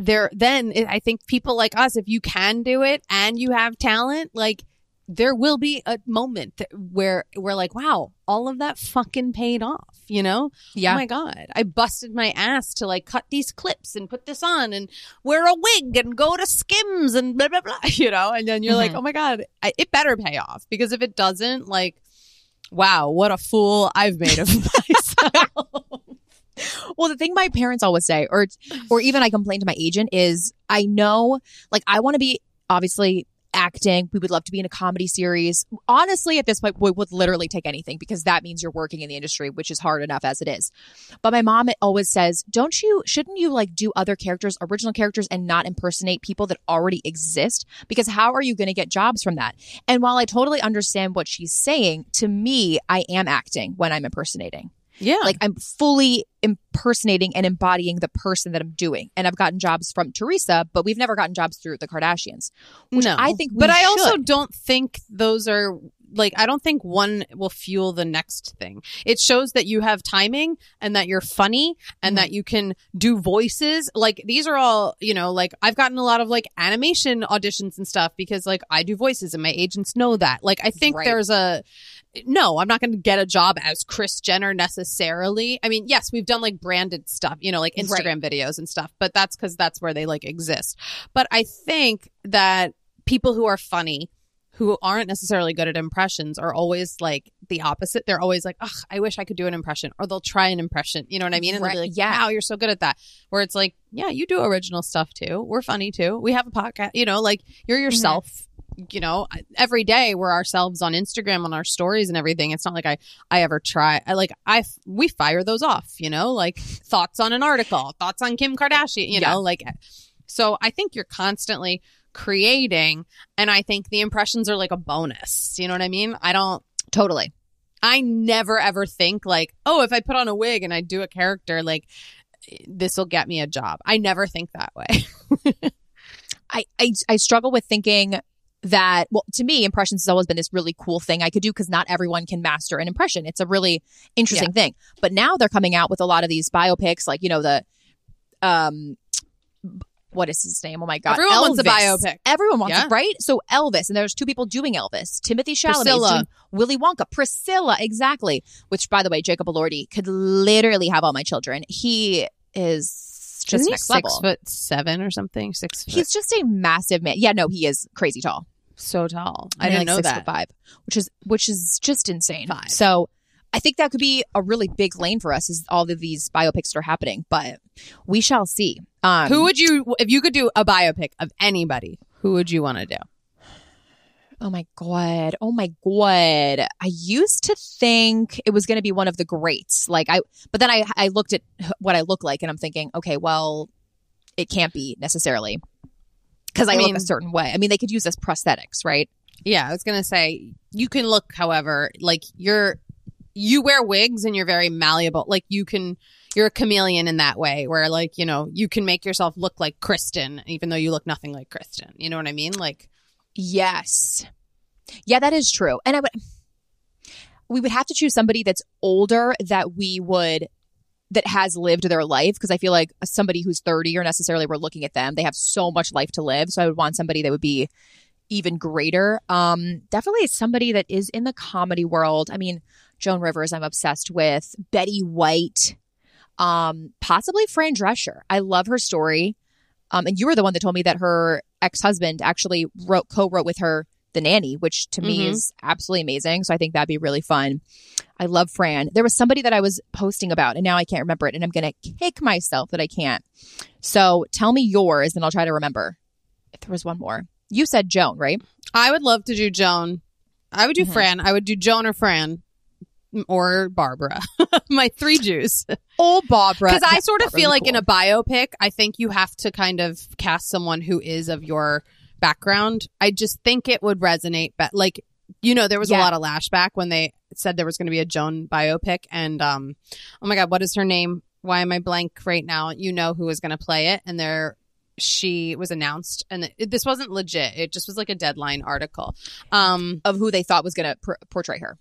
there, then it, I think people like us, if you can do it and you have talent, like there will be a moment that, where we're like, wow, all of that fucking paid off, you know? yeah Oh my god, I busted my ass to like cut these clips and put this on and wear a wig and go to Skims and blah blah blah, (laughs) you know. And then you're like, Mhm. oh my god, I, it better pay off because if it doesn't, like, wow, what a fool I've made of (laughs) myself. (laughs) Well, the thing my parents always say, or or even I complain to my agent, is I know, like, I want to be obviously acting. We would love to be in a comedy series. Honestly, at this point, we would literally take anything because that means you're working in the industry, which is hard enough as it is. But my mom always says, "Don't you? Shouldn't you like do other characters, original characters, and not impersonate people that already exist? Because how are you going to get jobs from that?" And while I totally understand what she's saying, to me, I am acting when I'm impersonating yeah, like I'm fully impersonating and embodying the person that I'm doing. And I've gotten jobs from Teresa, but we've never gotten jobs through the Kardashians. which no, I think we but I also don't think those are like I don't think one will fuel the next thing. It shows that you have timing and that you're funny and that mm-hmm. you can do voices. Like these are all, you know, like I've gotten a lot of like animation auditions and stuff because like I do voices and my agents know that. Like I think Right. there's a no, I'm not going to get a job as Kris Jenner necessarily. I mean, yes, we've done like branded stuff, you know, like Right. Instagram videos and stuff, but that's cuz that's where they like exist. But I think that people who are funny who aren't necessarily good at impressions are always like the opposite. They're always like, "Ugh, I wish I could do an impression," or they'll try an impression. You know what I mean? And they'll be like, yeah. "Wow, you're so good at that." Where it's like, "Yeah, you do original stuff too. We're funny too. We have a podcast. You know, like you're Mm-hmm. yourself." You know, every day we're ourselves on Instagram on our stories and everything. It's not like I I ever try. I like I we fire those off. You know, like thoughts on an article, thoughts on Kim Kardashian. You Yeah. know, like so. I think you're constantly creating, and I think the impressions are like a bonus. You know what I mean? I don't. Totally. I never ever think like, oh, if I put on a wig and I do a character, like this will get me a job. I never think that way. (laughs) I, I I struggle with thinking that well to me impressions has always been this really cool thing I could do because not everyone can master an impression. It's a really interesting thing. But now they're coming out with a lot of these biopics like you know the um what is his name? Oh my god. Everyone wants a biopic. Everyone wants Yeah. it, right? So Elvis and there's two people doing Elvis. Timothée Chalamet, Priscilla. doing Willy Wonka, Priscilla, exactly. Which by the way, Jacob Elordi could literally have all my children. He is just Isn't next six level. foot seven or something? Six foot. He's just a massive man. Yeah, no, he is crazy tall. so tall. I think didn't like know six that. Foot five, which is which is just insane. Five. So I think that could be a really big lane for us. as all of these biopics are happening, but we shall see. Um, Who would you, if you could do a biopic of anybody, who would you want to do? Oh my god! Oh my god! I used to think it was going to be one of the greats. Like I, but then I I looked at what I look like, and I'm thinking, okay, well, it can't be necessarily because I, I look mean- a certain way. I mean, they could use this prosthetics, right? Yeah, I was gonna say you can look, however, like you're you wear wigs and you're very malleable. Like you can you're a chameleon in that way where like, you know, you can make yourself look like Kristen even though you look nothing like Kristen. You know what I mean? Like Yes. Yeah, that is true. And I would we would have to choose somebody that's older that we would that has lived their life because I feel like somebody who's 30 or necessarily we're looking at them, they have so much life to live. So I would want somebody that would be even greater. Um definitely somebody that is in the comedy world. I mean, Joan Rivers I'm obsessed with, Betty White, um possibly Fran Drescher. I love her story. Um, and you were the one that told me that her ex husband actually wrote co-wrote with her the nanny, which to me Mhm. is absolutely amazing. So I think that'd be really fun. I love Fran. There was somebody that I was posting about, and now I can't remember it, and I'm gonna kick myself that I can't. So tell me yours, and I'll try to remember. If there was one more, you said Joan, right? I would love to do Joan. I would do Mhm. Fran. I would do Joan or Fran or Barbra. (laughs) My three Jews. Oh, Barbra. Because I sort of Barbra's feel like in a biopic, I think you have to kind of cast someone who is of your background. I just think it would resonate. But like, you know, there was a lot of lashback when they said there was going to be a Joan biopic, and um, oh my god, what is her name? Why am I blank right now? You know who was going to play it, and there. She was announced, and it, this wasn't legit. It just was like a deadline article. Um, of who they thought was gonna pr- portray her.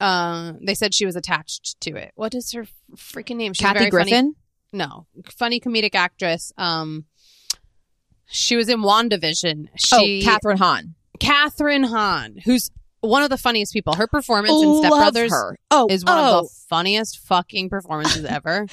Uh, they said she was attached to it. What is her freaking name? She's Kathy very funny- Griffin. no funny comedic actress um she was in wandavision Oh, she Kathryn Hahn. kathryn hahn who's one of the funniest people her performance in step brothers her. Oh, is one oh, of the funniest fucking performances (laughs) ever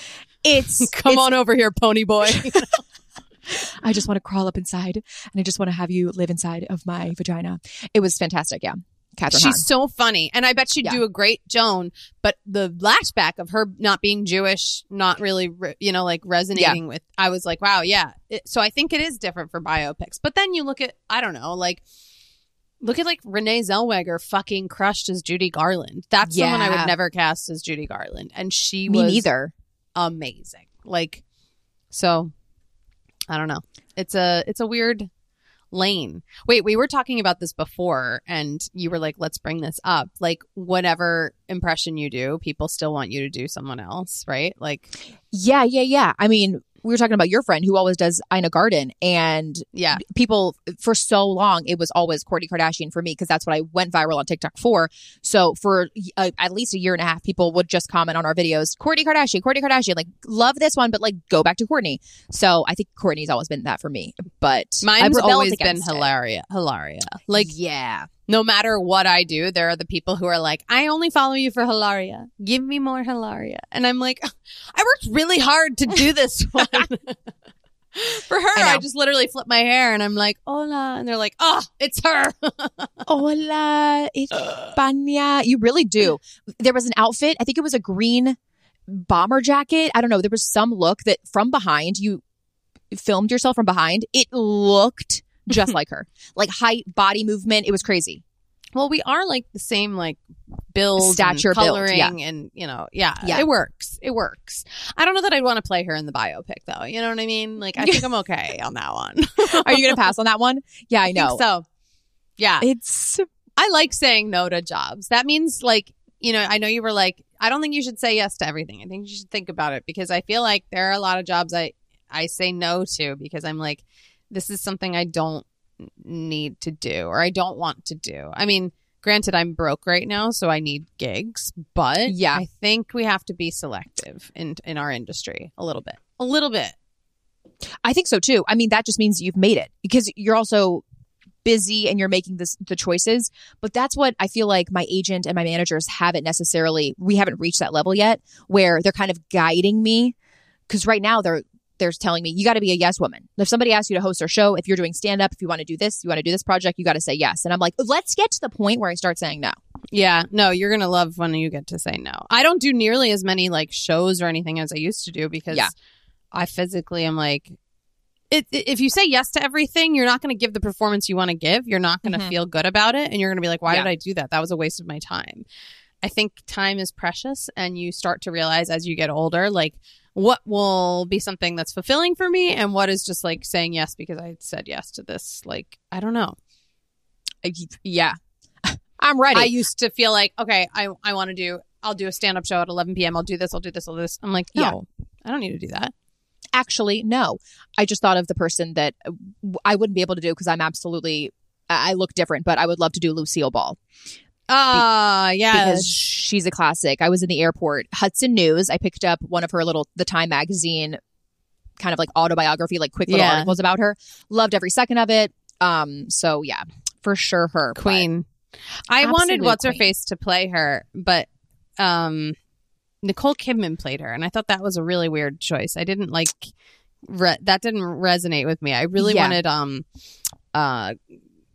It's (laughs) come it's- on over here pony boy (laughs) I just want to crawl up inside and I just want to have you live inside of my vagina. It was fantastic. Yeah. Kathryn she's Hahn. so funny and i bet she'd Yeah. do a great joan but the lashback of her not being jewish not really re- you know like resonating with i was like wow yeah. It- so i think it is different for biopics. But then you look at i don't know like look at like renee zellweger fucking crushed as judy garland. That's someone i would never cast as judy garland and she Me was neither. amazing. Like so i don't know. It's a it's a weird lane. Wait we were talking about this before and you were like let's bring this up. Like whatever impression you do people still want you to do someone else right? Like Yeah, yeah, yeah. I mean, we were talking about your friend who always does Ina Garten, and yeah people for so long it was always Kourtney Kardashian for me because that's what I went viral on TikTok for. So for uh, at least a year and a half, people would just comment on our videos, Kourtney Kardashian, Kourtney Kardashian, like love this one, but like go back to Kourtney. So I think Kourtney's always been that for me, but mine's always been against it. hilaria hilaria like yeah, no matter what i do there are the people who are like i only follow you for hilaria give me more hilaria and i'm like (laughs) i worked really hard to do this (laughs) one (laughs) For her, I I, just literally flip my hair and I'm like, hola. And they're like, oh, it's her. Hola, España. You really do. There was an outfit. I think it was a green bomber jacket. I don't know. There was some look that from behind you filmed yourself from behind. It looked just (laughs) like her, like height, body movement. It was crazy. well, we are like the same, like build, Stature, and build, coloring, yeah. and you know, yeah, Yeah. it works. It works. I don't know that I'd want to play her in the biopic though. You know what I mean? Like, I think I'm okay (laughs) on that one. Are you going to pass on that one? Yeah, I think know. so. Yeah, It's I like saying no to jobs. That means like, you know, I know you were like, I don't think you should say yes to everything. I think you should think about it because I feel like there are a lot of jobs I I say no to because I'm like, this is something I don't need to do or I don't want to do. I mean, granted I'm broke right now, so I need gigs, but Yeah. I think we have to be selective in in our industry a little bit. A little bit. I think so too. I mean, that just means you've made it because you're also busy and you're making this the choices. But that's what I feel like my agent and my managers haven't necessarily we haven't reached that level yet where they're kind of guiding me. Cause right now they're they're telling me you got to be a yes woman. If somebody asks you to host their show, if you're doing stand up, if you want to do this, you want to do this project, you got to say yes. And I'm like, let's get to the point where I start saying no. Yeah, no, you're gonna love when you get to say no. I don't do nearly as many like shows or anything as I used to do because Yeah. I physically am like, it, if you say yes to everything, you're not going to give the performance you want to give. You're not going to Mhm. feel good about it, and you're going to be like, why Yeah. did I do that? That was a waste of my time. I think time is precious, and you start to realize as you get older, like what will be something that's fulfilling for me, and what is just like saying yes because I said yes to this. Like I don't know. Yeah. (laughs) I'm ready. I used to feel like, okay, I I want to do. I'll do a stand up show at 11 p.m. I'll do this. I'll do this. I'll do this. I'm like, no, I don't need to do that. actually no i just thought of the person that i wouldn't be able to do because i'm absolutely i I look different but i would love to do lucille ball Ah, yeah. because she's a classic i was in the airport hudson news i picked up one of her little the time magazine kind of like autobiography like quick little Yeah. articles about her loved every second of it um so yeah for sure her Queen. I wanted Absolute what's her face to play her, but um, Nicole Kidman played her, and I thought that was a really weird choice. I didn't like re- that. Didn't resonate with me. I really Yeah. wanted um, uh.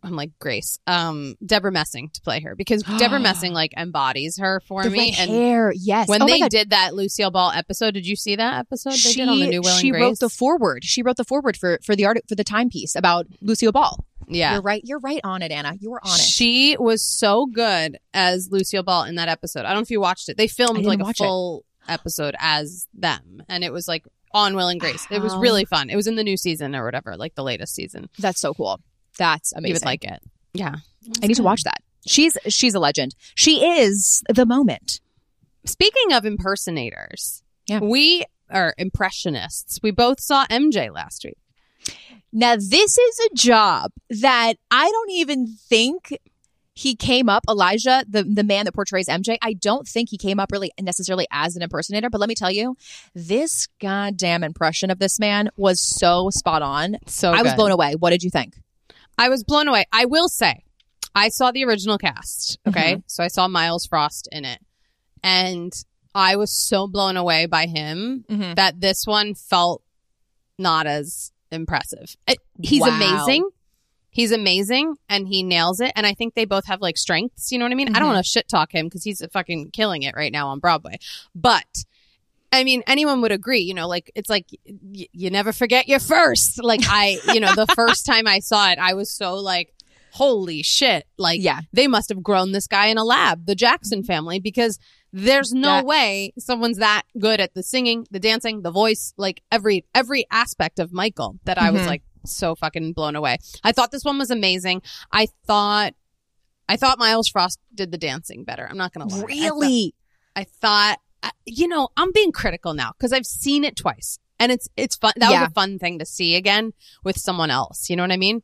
I'm like Grace, um, Debra Messing to play her because (gasps) Debra Messing like embodies her for the me. And hair yes when Oh they did that Lucille Ball episode, did you see that episode they she, did on the New Will and she wrote the forward she wrote the forward for for the art for the timepiece about lucille ball yeah, you're right you're right on it ana you were on it She was so good as Lucille Ball in that episode. I don't know if you watched it. They filmed like a watch it. full episode as them, and it was like on Will and Grace. It was really fun. It was in the new season or whatever, like the latest season. that's so cool that's amazing You would like it. Yeah, I need to watch that. She's she's a legend. She is the moment. Speaking of impersonators, Yeah. we are impressionists. We both saw MJ last week. Now this is a job that I don't even think he came up Elijah the the man that portrays MJ. I don't think he came up really necessarily as an impersonator, but let me tell you, this goddamn impression of this man was so spot on. So I was good. blown away. What did you think? I was blown away. I will say, I saw the original cast. Okay. Mm-hmm. So I saw Myles Frost in it. And I was so blown away by him Mhm. that this one felt not as impressive. It, he's Wow. amazing. He's amazing and he nails it. And I think they both have like strengths. You know what I mean? I don't Mhm. want to shit talk him because he's fucking killing it right now on Broadway. But I mean, anyone would agree, you know, like it's like y- you never forget your first. Like I, you know, the first time I saw it, I was so like, holy shit. Like, Yeah. they must have grown this guy in a lab, the Jackson family, because there's no That- way someone's that good at the singing, the dancing, the voice, like every every aspect of Michael that I was Mhm. like so fucking blown away. I thought this one was amazing. I thought I thought Myles Frost did the dancing better. I'm not gonna lie. I thought- Really? I thought, you know, I'm being critical now because I've seen it twice, and it's it's fun. That Yeah. was a fun thing to see again with someone else. You know what I mean?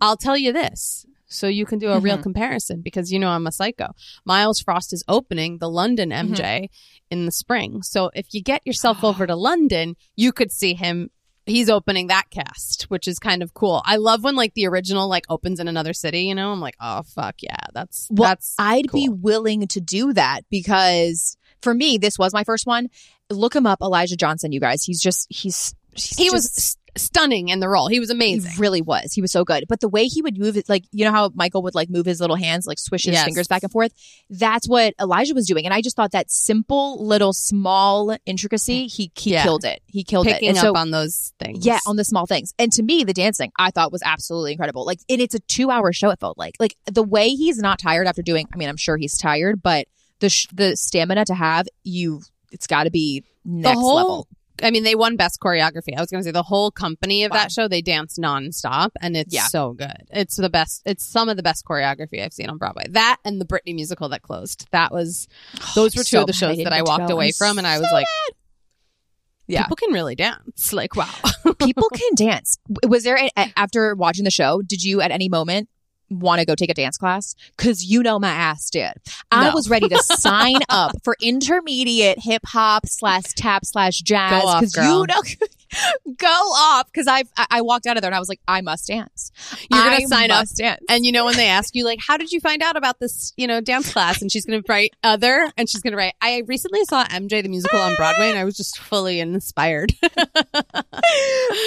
I'll tell you this, so you can do a real Mhm. comparison because you know I'm a psycho. Myles Frost is opening the London Mm-hmm. MJ in the spring, so if you get yourself over (gasps) to London, you could see him. He's opening that cast, which is kind of cool. I love when like the original like opens in another city. You know, I'm like, oh fuck yeah, that's Well, that's I'd be willing to do that because for me, this was my first one. Look him up, Elijah Johnson. You guys, he's just he's, he's he was just- s- stunning in the role. He was amazing. He really was. He was so good. But the way he would move it, like, you know how Michael would like move his little hands, like swish his Yes. fingers back and forth? That's what Elijah was doing. And I just thought that simple little small intricacy, he, he Yeah. killed it. He killed it. Picking And up so, on those things. yeah, on the small things. And to me, the dancing I thought was absolutely incredible. Like, and it's a two hour show, it felt like. Like, the way he's not tired after doing, I mean, I'm sure he's tired, but the, sh- the stamina to have, you, it's got to be next the whole, level. I mean, they won best choreography. I was going to say the whole company of Wow. that show, they dance nonstop and it's Yeah. so good. It's the best. It's some of the best choreography I've seen on Broadway. That and the Britney musical that closed. That was, oh, those were two So of the shows that I walked away from and I was so like, Yeah. people can really dance. Like, wow. (laughs) people can dance. Was there a- after watching the show? Did you at any moment want to go take a dance class? Because you know my ass did. I No. was ready to (laughs) sign up for intermediate hip hop slash tap slash jazz Go off, because you girl. know. (laughs) Go off because I I walked out of there and I was like I must dance. You're gonna I sign up dance. And you know, when they ask you, like, how did you find out about this, you know, dance class? And she's going to write other, and she's going to write, I recently saw MJ the musical on Broadway, and I was just fully inspired. (laughs)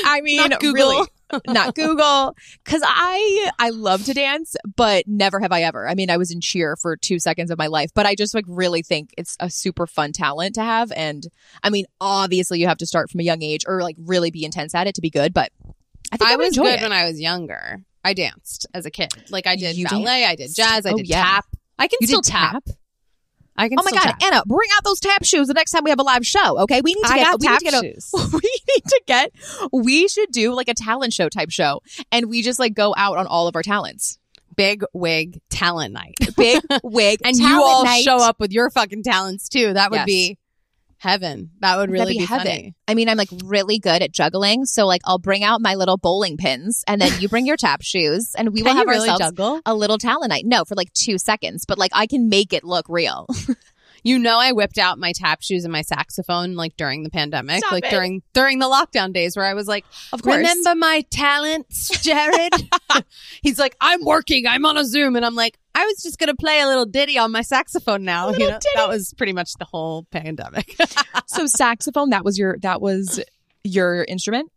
I mean, Not Google. really, not Google, because I I love to dance, but never have I ever. I mean, I was in cheer for two seconds of my life, but I just like really think it's a super fun talent to have. And I mean, obviously, you have to start from a young age or like really be intense at it to be good. But I think I, I was good it. when I was younger. I danced as a kid. Like, I did You ballet, I did jazz, I Oh, did yeah. tap. I can You still did tap. I can Oh my god, tap. Ana, bring out those tap shoes the next time we have a live show. Okay, we need to I get we tap need to get shoes. a, (laughs) we need to get we should do like a talent show type show, and we just like go out on all of our talents. Big wig talent night. Big (laughs) wig and you all night. show up with your fucking talents too. That would Yes. be heaven. That would really be be, heaven. funny. I mean, I'm like really good at juggling. So like I'll bring out my little bowling pins and then you bring your (laughs) tap shoes and we will have really ourselves juggle? a little talent night. No, for like two seconds, but like I can make it look real. (laughs) You know, I whipped out my tap shoes and my saxophone like during the pandemic, Stop like it. during during the lockdown days, where I was like, Of course. "Remember my talents, Jared?" (laughs) He's like, "I'm working. I'm on a Zoom," and I'm like, "I was just gonna play a little ditty on my saxophone now." You know, that was pretty much the whole pandemic. (laughs) so saxophone, that was your that was your instrument?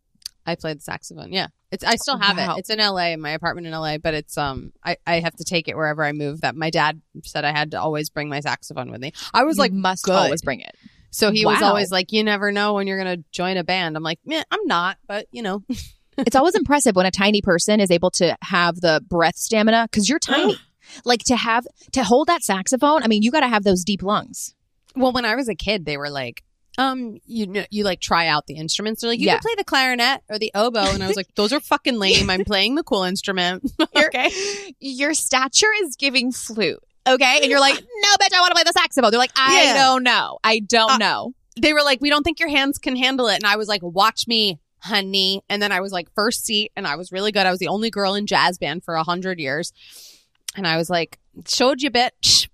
I played the saxophone. Yeah, it's I still have Wow. it. It's in LA, in my apartment in LA, but it's um I I have to take it wherever I move. That my dad said I had to always bring my saxophone with me. I was You like, must good. always bring it. So he was always like, "You never know when you're gonna join a band." I'm like, "Yeah, I'm not," but you know, (laughs) it's always impressive when a tiny person is able to have the breath stamina because you're tiny. Like to have to hold that saxophone. I mean, you got to have those deep lungs. well, when I was a kid, they were like, um, you know, you like try out the instruments. They're like, you Yeah. can play the clarinet or the oboe, and I was like, those are fucking (laughs) lame. I'm playing the cool instrument. (laughs) okay, Your stature is giving flute. Okay. And you're like, (laughs) no, bitch, I want to play the saxophone. They're like, I Yeah. don't know. I don't Uh, know. they were like, we don't think your hands can handle it, and I was like, watch me. Honey, and then I was like first seat, and I was really good. I was the only girl in jazz band for a hundred years, and I was like, showed you, bitch.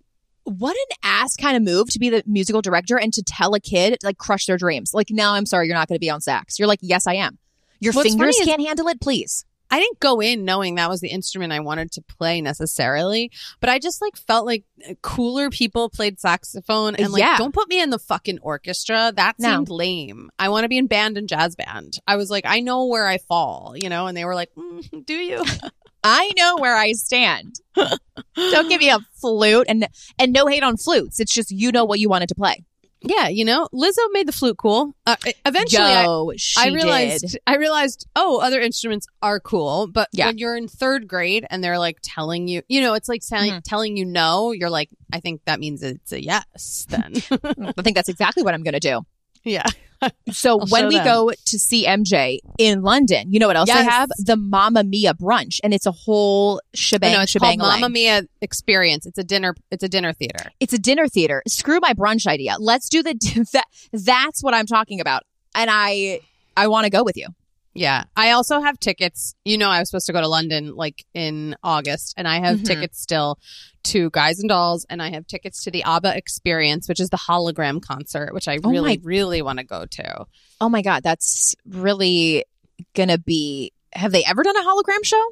What an ass kind of move to be the musical director and to tell a kid to like crush their dreams. Like, no, I'm sorry, you're not going to be on sax. You're like, yes, I am. Your What's fingers is- can't handle it, please. I didn't go in knowing that was the instrument I wanted to play necessarily, but I just like felt like cooler people played saxophone and like Yeah. don't put me in the fucking orchestra. That No. seemed lame. I want to be in band and jazz band. I was like, I know where I fall, you know, and they were like, mm, "Do you?" (laughs) I know where I stand. don't give me a flute and and no hate on flutes. It's just you know what you wanted to play. yeah, you know, Lizzo made the flute cool. Uh, eventually, I, Yo, she I realized did. I realized oh other instruments are cool but Yeah. when you're in third grade and they're like telling you you know it's like telling Mm-hmm. telling you no you're like I think that means it's a yes then (laughs) I think that's exactly what I'm going to do. (laughs) yeah (laughs) So I'll when we them. go to see MJ in London, you know what else they Yes. have? The Mamma Mia brunch, and it's a whole oh, shebang. no, it's shebang called Mamma Mia Experience. It's a dinner. It's a dinner theater. It's a dinner theater. Screw my brunch idea. Let's do the (laughs) that. That's what I'm talking about, and I I want to go with you. Yeah, I also have tickets. You know, I was supposed to go to London like in August, and I have Mhm. tickets still to Guys and Dolls, and I have tickets to the ABBA Experience, which is the hologram concert, which I Oh really, my- really want to go to. Oh my god, that's really gonna be. Have they ever done a hologram show?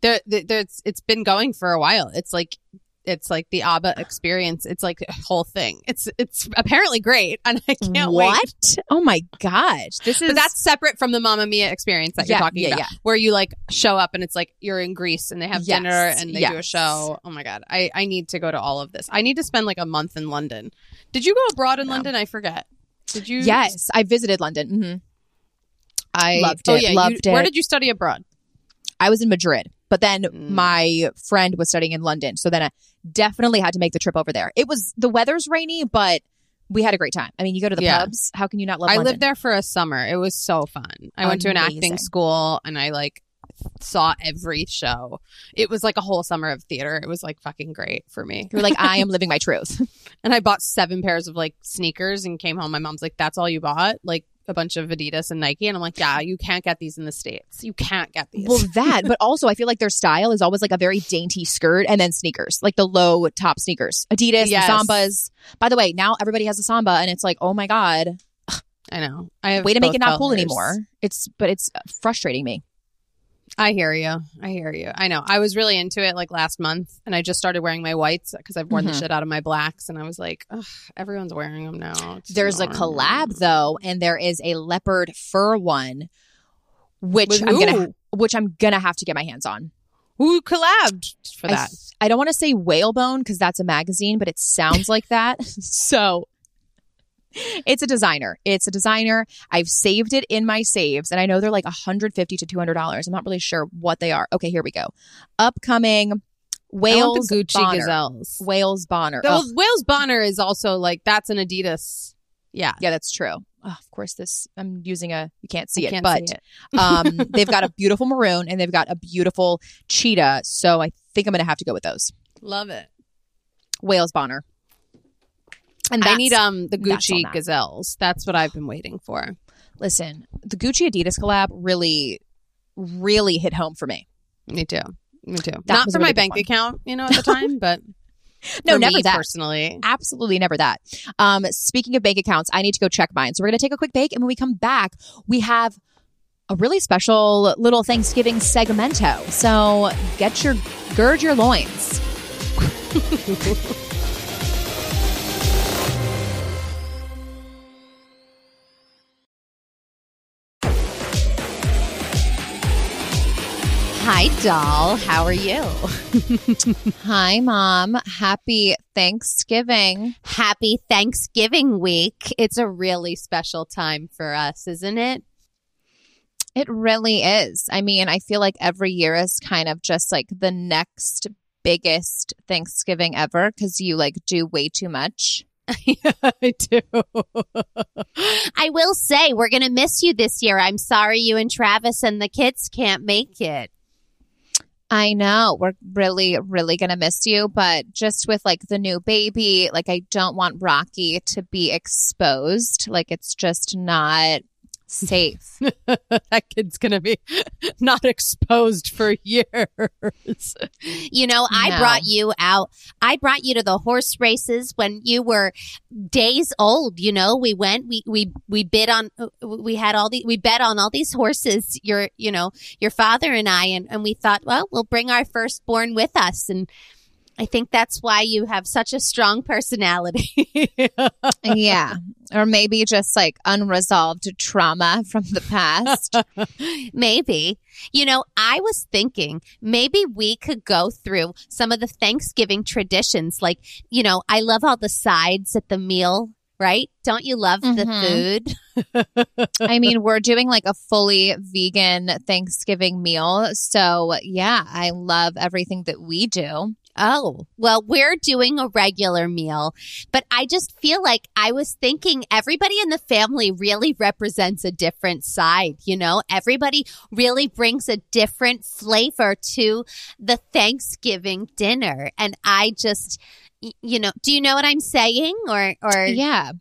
There, there, there's, it's been going for a while. It's like it's like the ABBA experience. It's like a whole thing. It's it's apparently great, and I can't what? wait. Oh my gosh. This is But that's separate from the Mamma Mia experience that you're talking yeah, about, yeah. where you like show up and it's like you're in Greece and they have Yes, dinner and they do a show. Oh my god, I I need to go to all of this. I need to spend like a month in London. Did you go abroad in London? I forget. Did you? Yes, I visited London. hmm I Loved oh, it, yeah, you- loved Where did you study abroad? I was in Madrid, but then Mm. my friend was studying in London. So then I definitely had to make the trip over there. It was the weather's rainy, but we had a great time. I mean, you go to the Yeah. pubs. How can you not love I London? lived there for a summer. It was so fun. I went to an acting school and I like saw every show. It was like a whole summer of theater. It was like fucking great for me. You're like, I am (laughs) living my truth. And I bought seven pairs of like sneakers and came home. My mom's like, "That's all you bought?" Like a bunch of Adidas and Nike. And I'm like, "Yeah, you can't get these in the states. You can't get these." well, (laughs) that, but also I feel like their style is always like a very dainty skirt and then sneakers, like the low top sneakers. Adidas, Yes. Sambas. By the way, now everybody has a Samba and it's like, oh my God, I know. I have way to make it not cool anymore. It's, but it's frustrating me. I hear you. I hear you. I know. I was really into it like last month, and I just started wearing my whites because I've worn Mhm. the shit out of my blacks, and I was like, Ugh, everyone's wearing them now. It's There's a collab though, and there is a leopard fur one, which With I'm gonna, which I'm gonna have to get my hands on. Who collabed for I, that? I don't want to say whalebone because that's a magazine, but it sounds like that. (laughs) so it's a designer. It's a designer. I've saved it in my saves, and I know they're like 150 to 200 dollars. I'm not really sure what they are. Okay, here we go. Upcoming Wales Gucci Bonner. gazelles. Wales Bonner. Well, Wales Bonner is also like that's an Adidas. Yeah, Yeah, that's true. Oh, of course, this I'm using a you can't see I it, can't but see it. (laughs) um, (laughs) they've got a beautiful maroon and they've got a beautiful cheetah. So I think I'm gonna have to go with those. Love it. Wales Bonner. And I need um the that's Gucci that. gazelles. That's what I've been waiting for. listen, the Gucci Adidas collab really, really hit home for me. Me too. Me too. That Not for a my bank one. account, you know, at the time, but (laughs) No, for never me that. personally. Absolutely never that. Um, speaking of bank accounts, I need to go check mine. So we're going to take a quick break. And when we come back, we have a really special little Thanksgiving segmento. So get your, gird your loins. (laughs) Hi, doll. How are you? Hi, mom. Happy Thanksgiving. Happy Thanksgiving week. It's a really special time for us, isn't it? It really is. I mean, I feel like every year is kind of just like the next biggest Thanksgiving ever because you like do way too much. (laughs) I do. I will say we're going to miss you this year. I'm sorry you and Travis and the kids can't make it. I know. We're really, really going to miss you. But just with like the new baby, like I don't want Rocky to be exposed. Like it's just not safe. (laughs) that kid's going to be (laughs) not exposed for years. You know, I No. brought you out. I brought you to the horse races when you were days old. You know, we went, we, we, we bid on, we had all the, we bet on all these horses, your, you know, your father and I, and, and we thought, well, we'll bring our firstborn with us. And I think that's why you have such a strong personality. (laughs) yeah. Or maybe just like unresolved trauma from the past. (laughs) maybe. You know, I was thinking maybe we could go through some of the Thanksgiving traditions. Like, you know, I love all the sides at the meal, right? Don't you love the Mhm. food? (laughs) I mean, we're doing like a fully vegan Thanksgiving meal. So, yeah, I love everything that we do. Oh, well, we're doing a regular meal, but I just feel like I was thinking everybody in the family really represents a different side. You know, everybody really brings a different flavor to the Thanksgiving dinner. And I just, you know, do you know what I'm saying? Or, or, Yeah.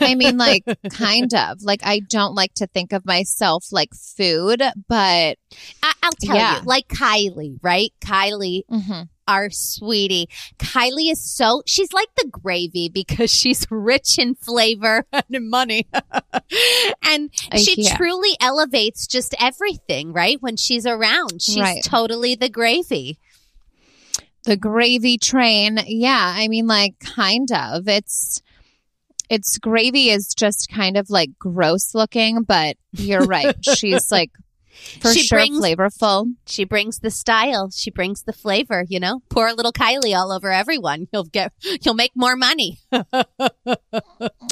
I mean, like, (laughs) kind of. Like, I don't like to think of myself like food, but I- I'll tell Yeah. you, like Kylie, right? Kylie mhm. Our sweetie. Kylie is so, she's like the gravy because (laughs) she's rich in flavor and money. (laughs) and she yeah. truly elevates just everything, right? When she's around, she's Right. totally the gravy. The gravy train. Yeah, I mean like kind of. It's it's gravy is just kind of like gross looking, but you're right. (laughs) She's like for She sure brings- flavorful. She brings the style. She brings the flavor. You know, pour a little Kylie all over everyone. You'll get. You'll make more money.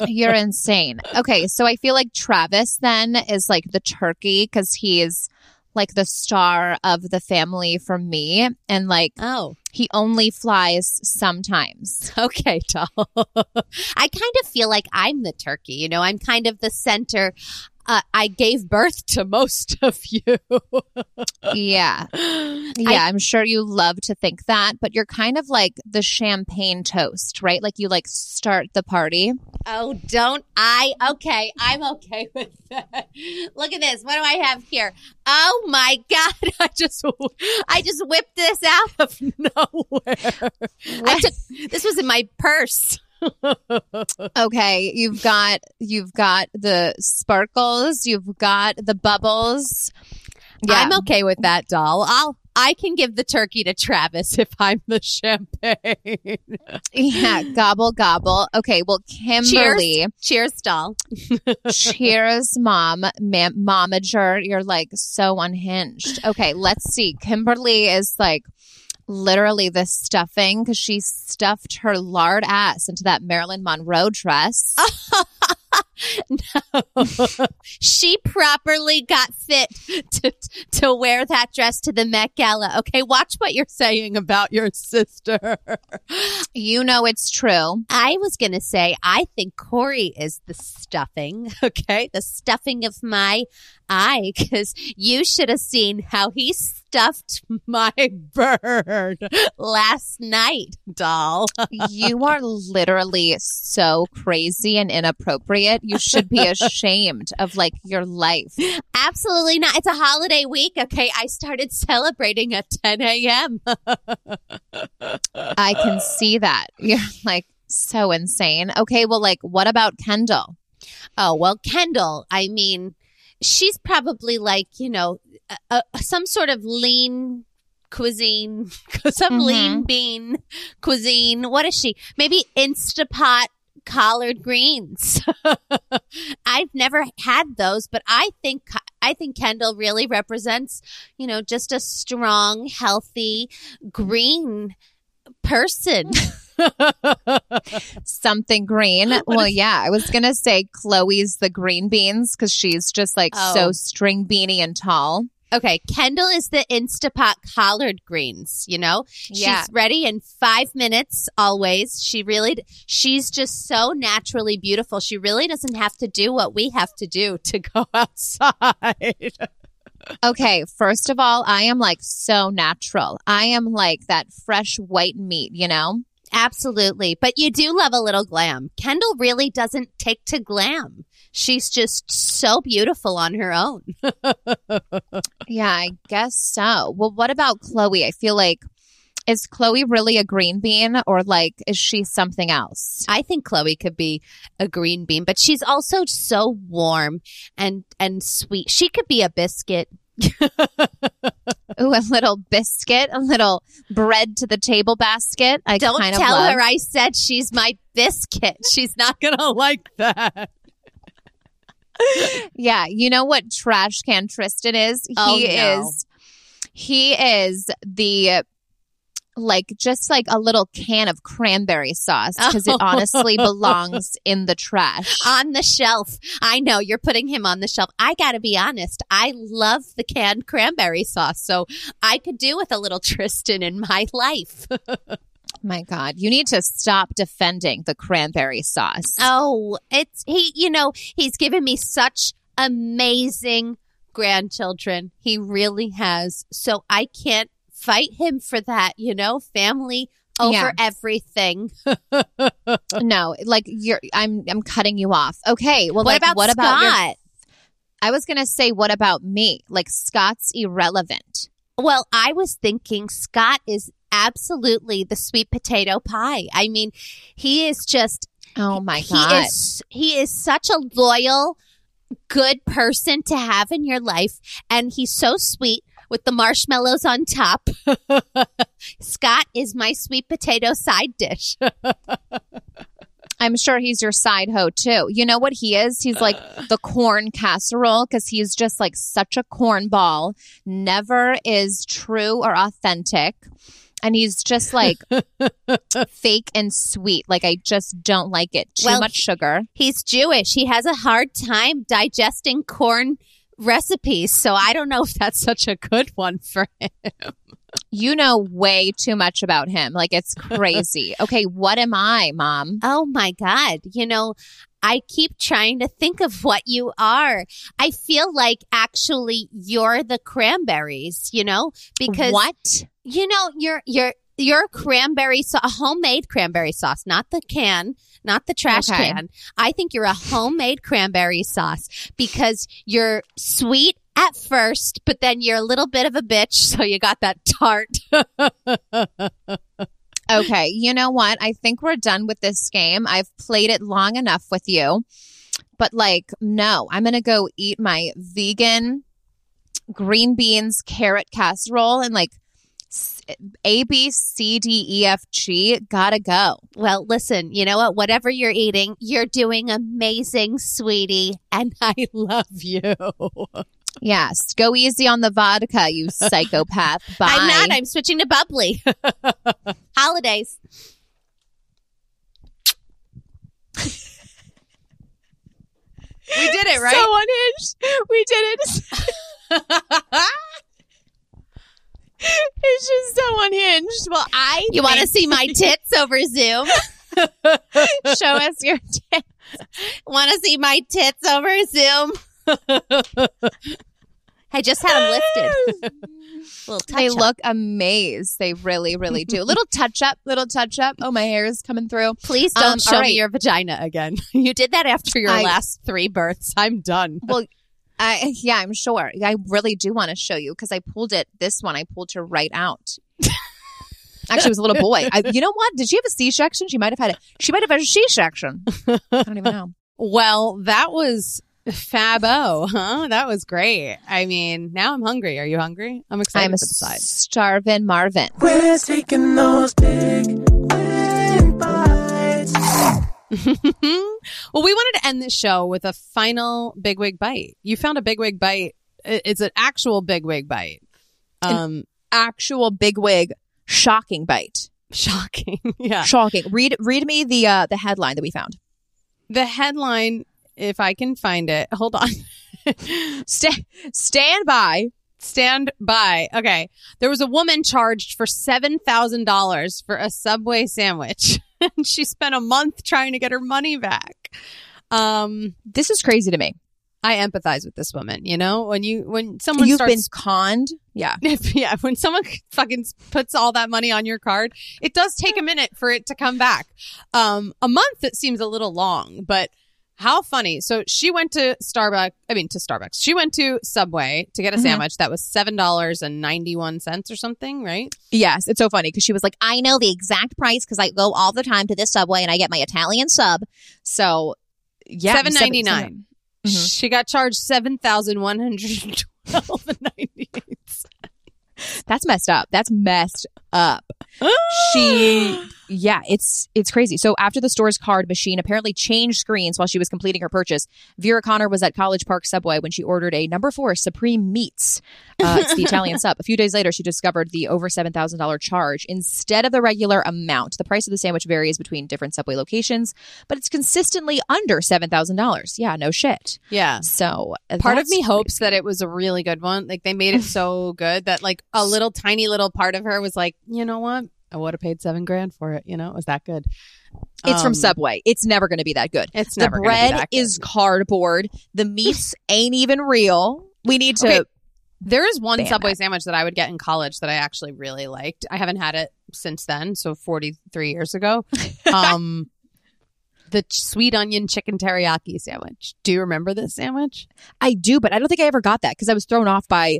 You're insane. Okay, so I feel like Travis then is like the turkey because he's like the star of the family for me, and like Oh, he only flies sometimes. okay, (laughs) doll. I kind of feel like I'm the turkey. You know, I'm kind of the center. Uh, I gave birth to most (laughs) of you. Yeah. (gasps) Yeah, I'm sure you love to think that, but you're kind of like the champagne toast, right? Like you like start the party. Oh, don't I? Okay, I'm okay (laughs) with that. Look at this. What do I have here? Oh my god! (laughs) I just, I just whipped this out of nowhere. I took this was in my purse. (laughs) Okay, you've got you've got the sparkles, you've got the bubbles. Yeah. I'm okay with that, doll. I'll. I can give the turkey to Travis (laughs) if I'm the champagne. yeah, (laughs) gobble gobble. Okay, well Kimberly, Cheers, doll. cheers, mom, ma- momager. You're like so unhinged. Okay, let's see. Kimberly is like literally the stuffing because she stuffed her lard ass into that Marilyn Monroe dress. (laughs) (laughs) (laughs) she properly got fit to to wear that dress to the Met Gala. Okay, watch what you're saying about your sister. (laughs) You know it's true. I was to say, I think Corey is the stuffing, okay? The stuffing of my eye, because you should have seen how he stuffed my bird last night, doll. You are literally so crazy and inappropriate. You should be ashamed of like your life. (laughs) Absolutely not. It's a holiday week, okay? I started celebrating at 10 a.m. I can see that. (laughs) You're like so insane. Okay, well, like, what about Kendall? Oh, well, Kendall, I mean, she's probably like, you know, a, a, some sort of lean cuisine, (laughs) some Mhm. lean bean cuisine. What is she? Maybe Instapot collard greens. (laughs) I've never had those, but I think I think Kendall really represents, you know, just a strong, healthy green person. (laughs) Something green. (laughs) well, yeah, I was gonna say Khloe's the green beans because she's just like Oh. so string beanie and tall. Okay, Kendall is the Instapot collard greens, you know? Yeah. She's ready in 5 minutes always. She really she's just so naturally beautiful. She really doesn't have to do what we have to do to (laughs) go outside. Okay, first of all, I am like so natural. I am like that fresh white meat, you know? Absolutely. But you do love a little glam. Kendall really doesn't take to glam. She's just so beautiful on her own. (laughs) Yeah, I guess so. Well, what about Khloe? I feel like is Khloe really a green bean or like is she something else? I think Khloe could be a green bean, but she's also so warm and and sweet. She could be a biscuit. Ooh, a little biscuit, a little bread to the table basket. I Don't kind of tell love. her I said she's my biscuit. She's not going (laughs) to like that. Yeah, you know what trash can Tristan is? Oh, he no. is he is the like just like a little can of cranberry sauce because it (laughs) oh. honestly belongs in the trash. On the shelf. I know you're putting him on the shelf. I got to be honest. I love the canned cranberry sauce. So I could do with a little (laughs) Tristan in my life. (laughs) My God, you need to stop defending the cranberry sauce. Oh, it's he, you know, he's given me such amazing grandchildren. He really has. So I can't fight him for that, you know, family over Yeah. everything. (laughs) No, like you're I'm I'm cutting you off. Okay, well what like about what Scott? about your I was going to say what about me? Like Scott's irrelevant. Well, I was thinking Scott is absolutely the sweet potato pie. I mean, he is just Oh my god. he is he is such a loyal good person to have in your life and he's so sweet with the marshmallows on top. (laughs) Scott is my sweet potato side dish. (laughs) I'm sure he's your side hoe too. You know what he is? He's like uh. the corn casserole because he's just like such a cornball, never is true or authentic. And he's just like (laughs) fake and sweet. Like, I just don't like it. Too Well, much sugar. He's Jewish. He has a hard time digesting corn recipes. So I don't know if that's such a good one for him. You know way too much about him. Like, it's crazy. (laughs) okay, what am I, mom? Oh my God. You know, I keep trying to think of what you are. I feel like actually you're the cranberries, you know, because what? you know, you're, you're, you're cranberry sauce, a homemade cranberry sauce, not the can, not the trash Okay. can. I think you're a homemade cranberry sauce because you're sweet at first, but then you're a little bit of a bitch. (laughs) So you got that tart. Okay, you know what? I think we're done with this game. I've played it long enough with you. But like, no, I'm going to go eat my vegan green beans carrot casserole and like A, B, C, D, E, F, G. Gotta go. Well, listen, you know what? Whatever you're eating, you're doing amazing, sweetie. And (laughs) I love you. Yes, go easy on the vodka, you (laughs) psychopath. Bye. I'm not. I'm switching to bubbly. (laughs) Holidays. We did it, right? So unhinged. We did it. It's just so unhinged. Well, I You want to see my (laughs) tits over Zoom? (laughs) show us your tits. want to see my tits over Zoom? I just had them lifted. (laughs) little touch They up. look amazed. They really, really do. little touch up, little touch up. Oh, my hair is coming through. Please don't Um, show all me your vagina again. You did that after your I- last three births. I'm done. Well, I (laughs) yeah, I'm sure. I really do want to show you because I pulled it. This one I pulled her right out. (laughs) Actually, it was a little boy. I, you know what? Did she have a C-section? She might have had a. She might have had a C-section. I don't even know. (laughs) Well, that was fabo, huh? That was great. I mean, now I'm hungry. Are you hungry? I'm excited I'm a for the side. starving Marvin. We're taking those big, big bites. (laughs) well, we wanted to end this show with a final bigwig bite. You found a bigwig bite. It's an actual bigwig bite. Um, Actual bigwig, shocking bite. shocking. (laughs) yeah. Shocking. Read read me the uh the headline that we found. The headline, if I can find it, hold on. (laughs) Sta- stand by. Stand by. Okay. There was a woman charged for $7,000 for a Subway sandwich. (laughs) and she spent a month trying to get her money back. Um, This is crazy to me. I empathize with this woman, you know, when you, when someone You've starts been conned. Yeah. (laughs) if, yeah, when someone (laughs) fucking puts all that money on your card, it does take a minute for it to come back. Um, a month it seems a little long, but how funny. So she went to Starbucks, I mean to Starbucks. She went to Subway to get a Mhm. sandwich that was $7.91 or something, right? Yes, it's so funny because she was like, I know the exact price because I go all the time to this subway and I get my Italian sub. So yeah, Seven ninety nine. Mhm. She got charged seven thousand one hundred twelve ninety. (laughs) That's messed up. That's messed up. she (gasps) yeah it's it's crazy so after the store's card machine apparently changed screens while she was completing her purchase vera connor was at college park subway when she ordered a number four supreme meats uh, it's the (laughs) italian sub a few days later she discovered the over $7000 charge instead of the regular amount the price of the sandwich varies between different subway locations but it's consistently under $7000 yeah no shit Yeah. so Part of me hopes that it was a really good one. Like they made it (laughs) so good that like a little tiny little part of her was like, you know what? I would have paid seven grand for it. You know, it was that good. It's Um, from Subway. It's never going to be that good. It's the never gonna be bread that good. is cardboard. The meats (laughs) ain't even real. We need to. Okay. There is one Subway that. sandwich that I would get in college that I actually really liked. I haven't had it since then, so 43 years ago. (laughs) Um, the sweet onion chicken teriyaki sandwich. Do you remember this sandwich? I do, but I don't think I ever got that because I was thrown off by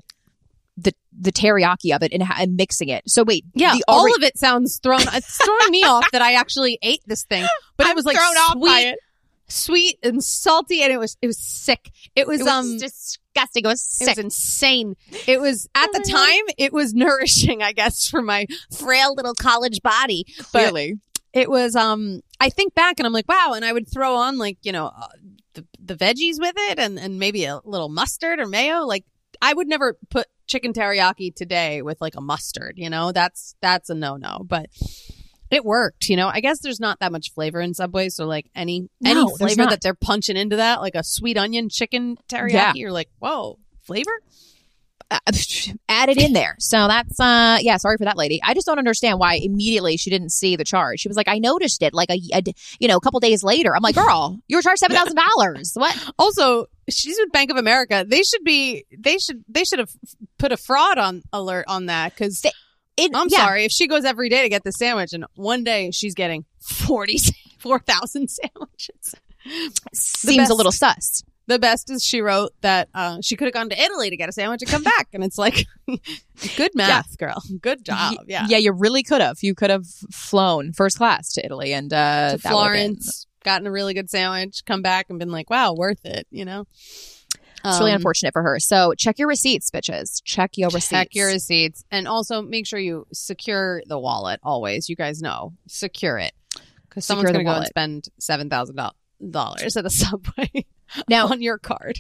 the the teriyaki of it and, and mixing it. So wait, Yeah, the all alre- of it sounds thrown. It's throwing me off that I actually ate this thing, (laughs) but it I'm was like thrown off sweet, by it. sweet and salty, and it was it was sick. It was, It was um disgusting. It was it was insane. It was at Oh the God. time it was (laughs) nourishing, I guess, for my frail little college body. But Clearly. it was um I think back and I'm like, wow, and I would throw on like, you know, uh, the the veggies with it and and maybe a little mustard or mayo. Like I would never put chicken teriyaki today with like a mustard, you know? That's that's a no-no, but it worked, you know. I guess there's not that much flavor in Subway, so like any No, any flavor that they're punching into that, like a sweet onion chicken teriyaki, Yeah. you're like, whoa, flavor? (laughs) added in there. So that's uh yeah, sorry for that lady. I just don't understand why immediately she didn't see the charge. She was like, I noticed it like a, a you know a couple days later. I'm like, girl, you were charged seven thousand dollars. What? (laughs) Also, she's with Bank of America. They should be. They should. They should have put a fraud on alert on that because I'm yeah. sorry if she goes every day to get the sandwich, and one day she's getting forty (laughs) four thousand sandwiches. Seems a little sus. The best is she wrote that uh, she could have gone to Italy to get a sandwich and come back, and it's like, (laughs) good math, girl. Good job. Yeah. yeah, you really could have. You could have flown first class to Italy and uh, To that would've been- Florence, gotten a really good sandwich, come back and been like, wow, worth it. You know. It's really Um, unfortunate for her. So check your receipts, bitches. Check your receipts. Check your receipts and also make sure you secure the wallet always. You guys know, secure it because someone's going to go and spend seven thousand dollars at the (laughs) subway (laughs) Now, on your card.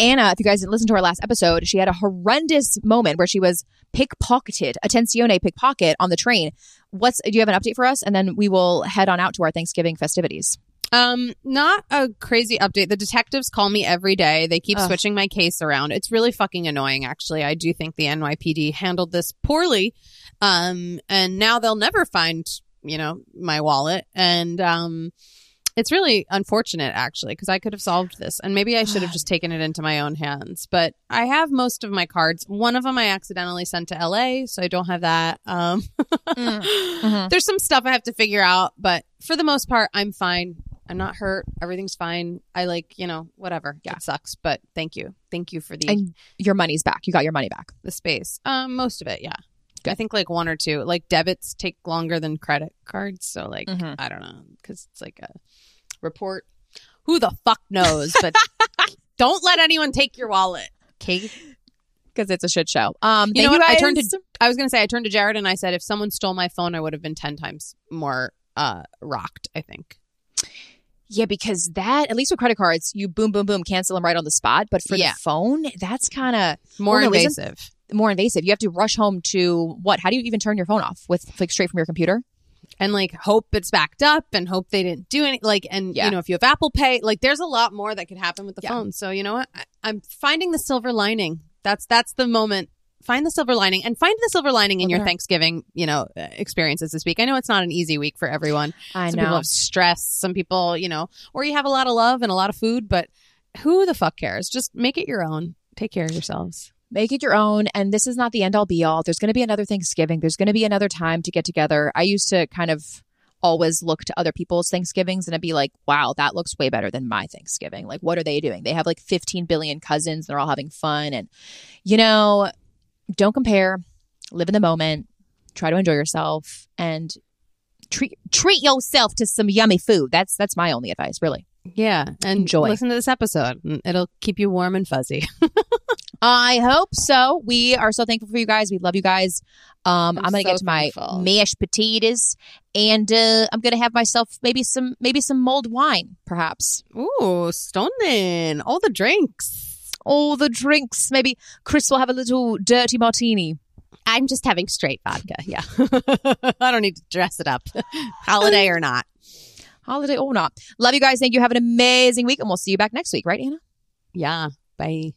Ana, if you guys didn't listen to our last episode, she had a horrendous moment where she was pickpocketed, attenzione pickpocket on the train. What's do you have an update for us? And then we will head on out to our Thanksgiving festivities. Um, not a crazy update. The detectives call me every day. They keep Ugh. switching my case around. It's really fucking annoying, actually. I do think the NYPD handled this poorly. Um, and now they'll never find, you know, my wallet. And, um, it's really unfortunate, actually, because I could have solved this, and maybe I should have just (sighs) taken it into my own hands. But I have most of my cards. One of them I accidentally sent to LA, so I don't have that. Um, Mhm. (laughs) there's some stuff I have to figure out, but for the most part, I'm fine. I'm not hurt. Everything's fine. I like, you know, whatever. Yeah. It sucks, but thank you. Thank you for the And your money's back. You got your money back. the space. Um, most of it, yeah. I think like one or two. Like debits take longer than credit cards, so like Mhm. I don't know because it's like a report. Who the fuck knows? But (laughs) don't let anyone take your wallet. Okay. Because it's a shit show. Um, You know what? I turned to I was gonna say I turned to Jared and I said if someone stole my phone, I would have been ten times more uh rocked. I think. Yeah, because that at least with credit cards, you boom, boom, boom, cancel them right on the spot. But for Yeah. the phone, that's kind of More invasive. More invasive. You have to rush home to what? How do you even turn your phone off with like straight from your computer? and like hope it's backed up and hope they didn't do any like and Yeah. you know if you have apple pay like there's a lot more that could happen with the Yeah. phone. So you know what? I, i'm finding the silver lining. That's that's the moment. Find the silver lining and find the silver lining in Look your thanksgiving you know experiences this week. I know it's not an easy week for everyone. I some people have stress some people you know or you have a lot of love and a lot of food but who the fuck cares? Just make it your own. Take care of yourselves make it your own and this is not the end all be all. There's going to be another thanksgiving. There's going to be another time to get together. I used to kind of always look to other people's thanksgivings and i'd be like wow that looks way better than my thanksgiving. Like what are they doing? They have like 15 billion cousins and they're all having fun and you know don't compare. Live in the moment. Try to enjoy yourself and treat treat yourself to some yummy food. That's that's my only advice really. Yeah and Enjoy. listen to this episode it'll keep you warm and fuzzy (laughs) I hope so. We are so thankful for you guys. We love you guys. Um, I'm I'm, gonna so get to my thankful. mashed potatoes, and uh, I'm gonna have myself maybe some maybe some mulled wine, perhaps. Ooh, stoning all the drinks. All the drinks. Maybe Kris will have a little dirty martini. I'm just having straight vodka. Yeah. (laughs) I don't need to dress it up, (laughs) holiday or not. Holiday or not. Love you guys. Thank you. Have an amazing week, and we'll see you back next week, right, Ana? Yeah. Bye.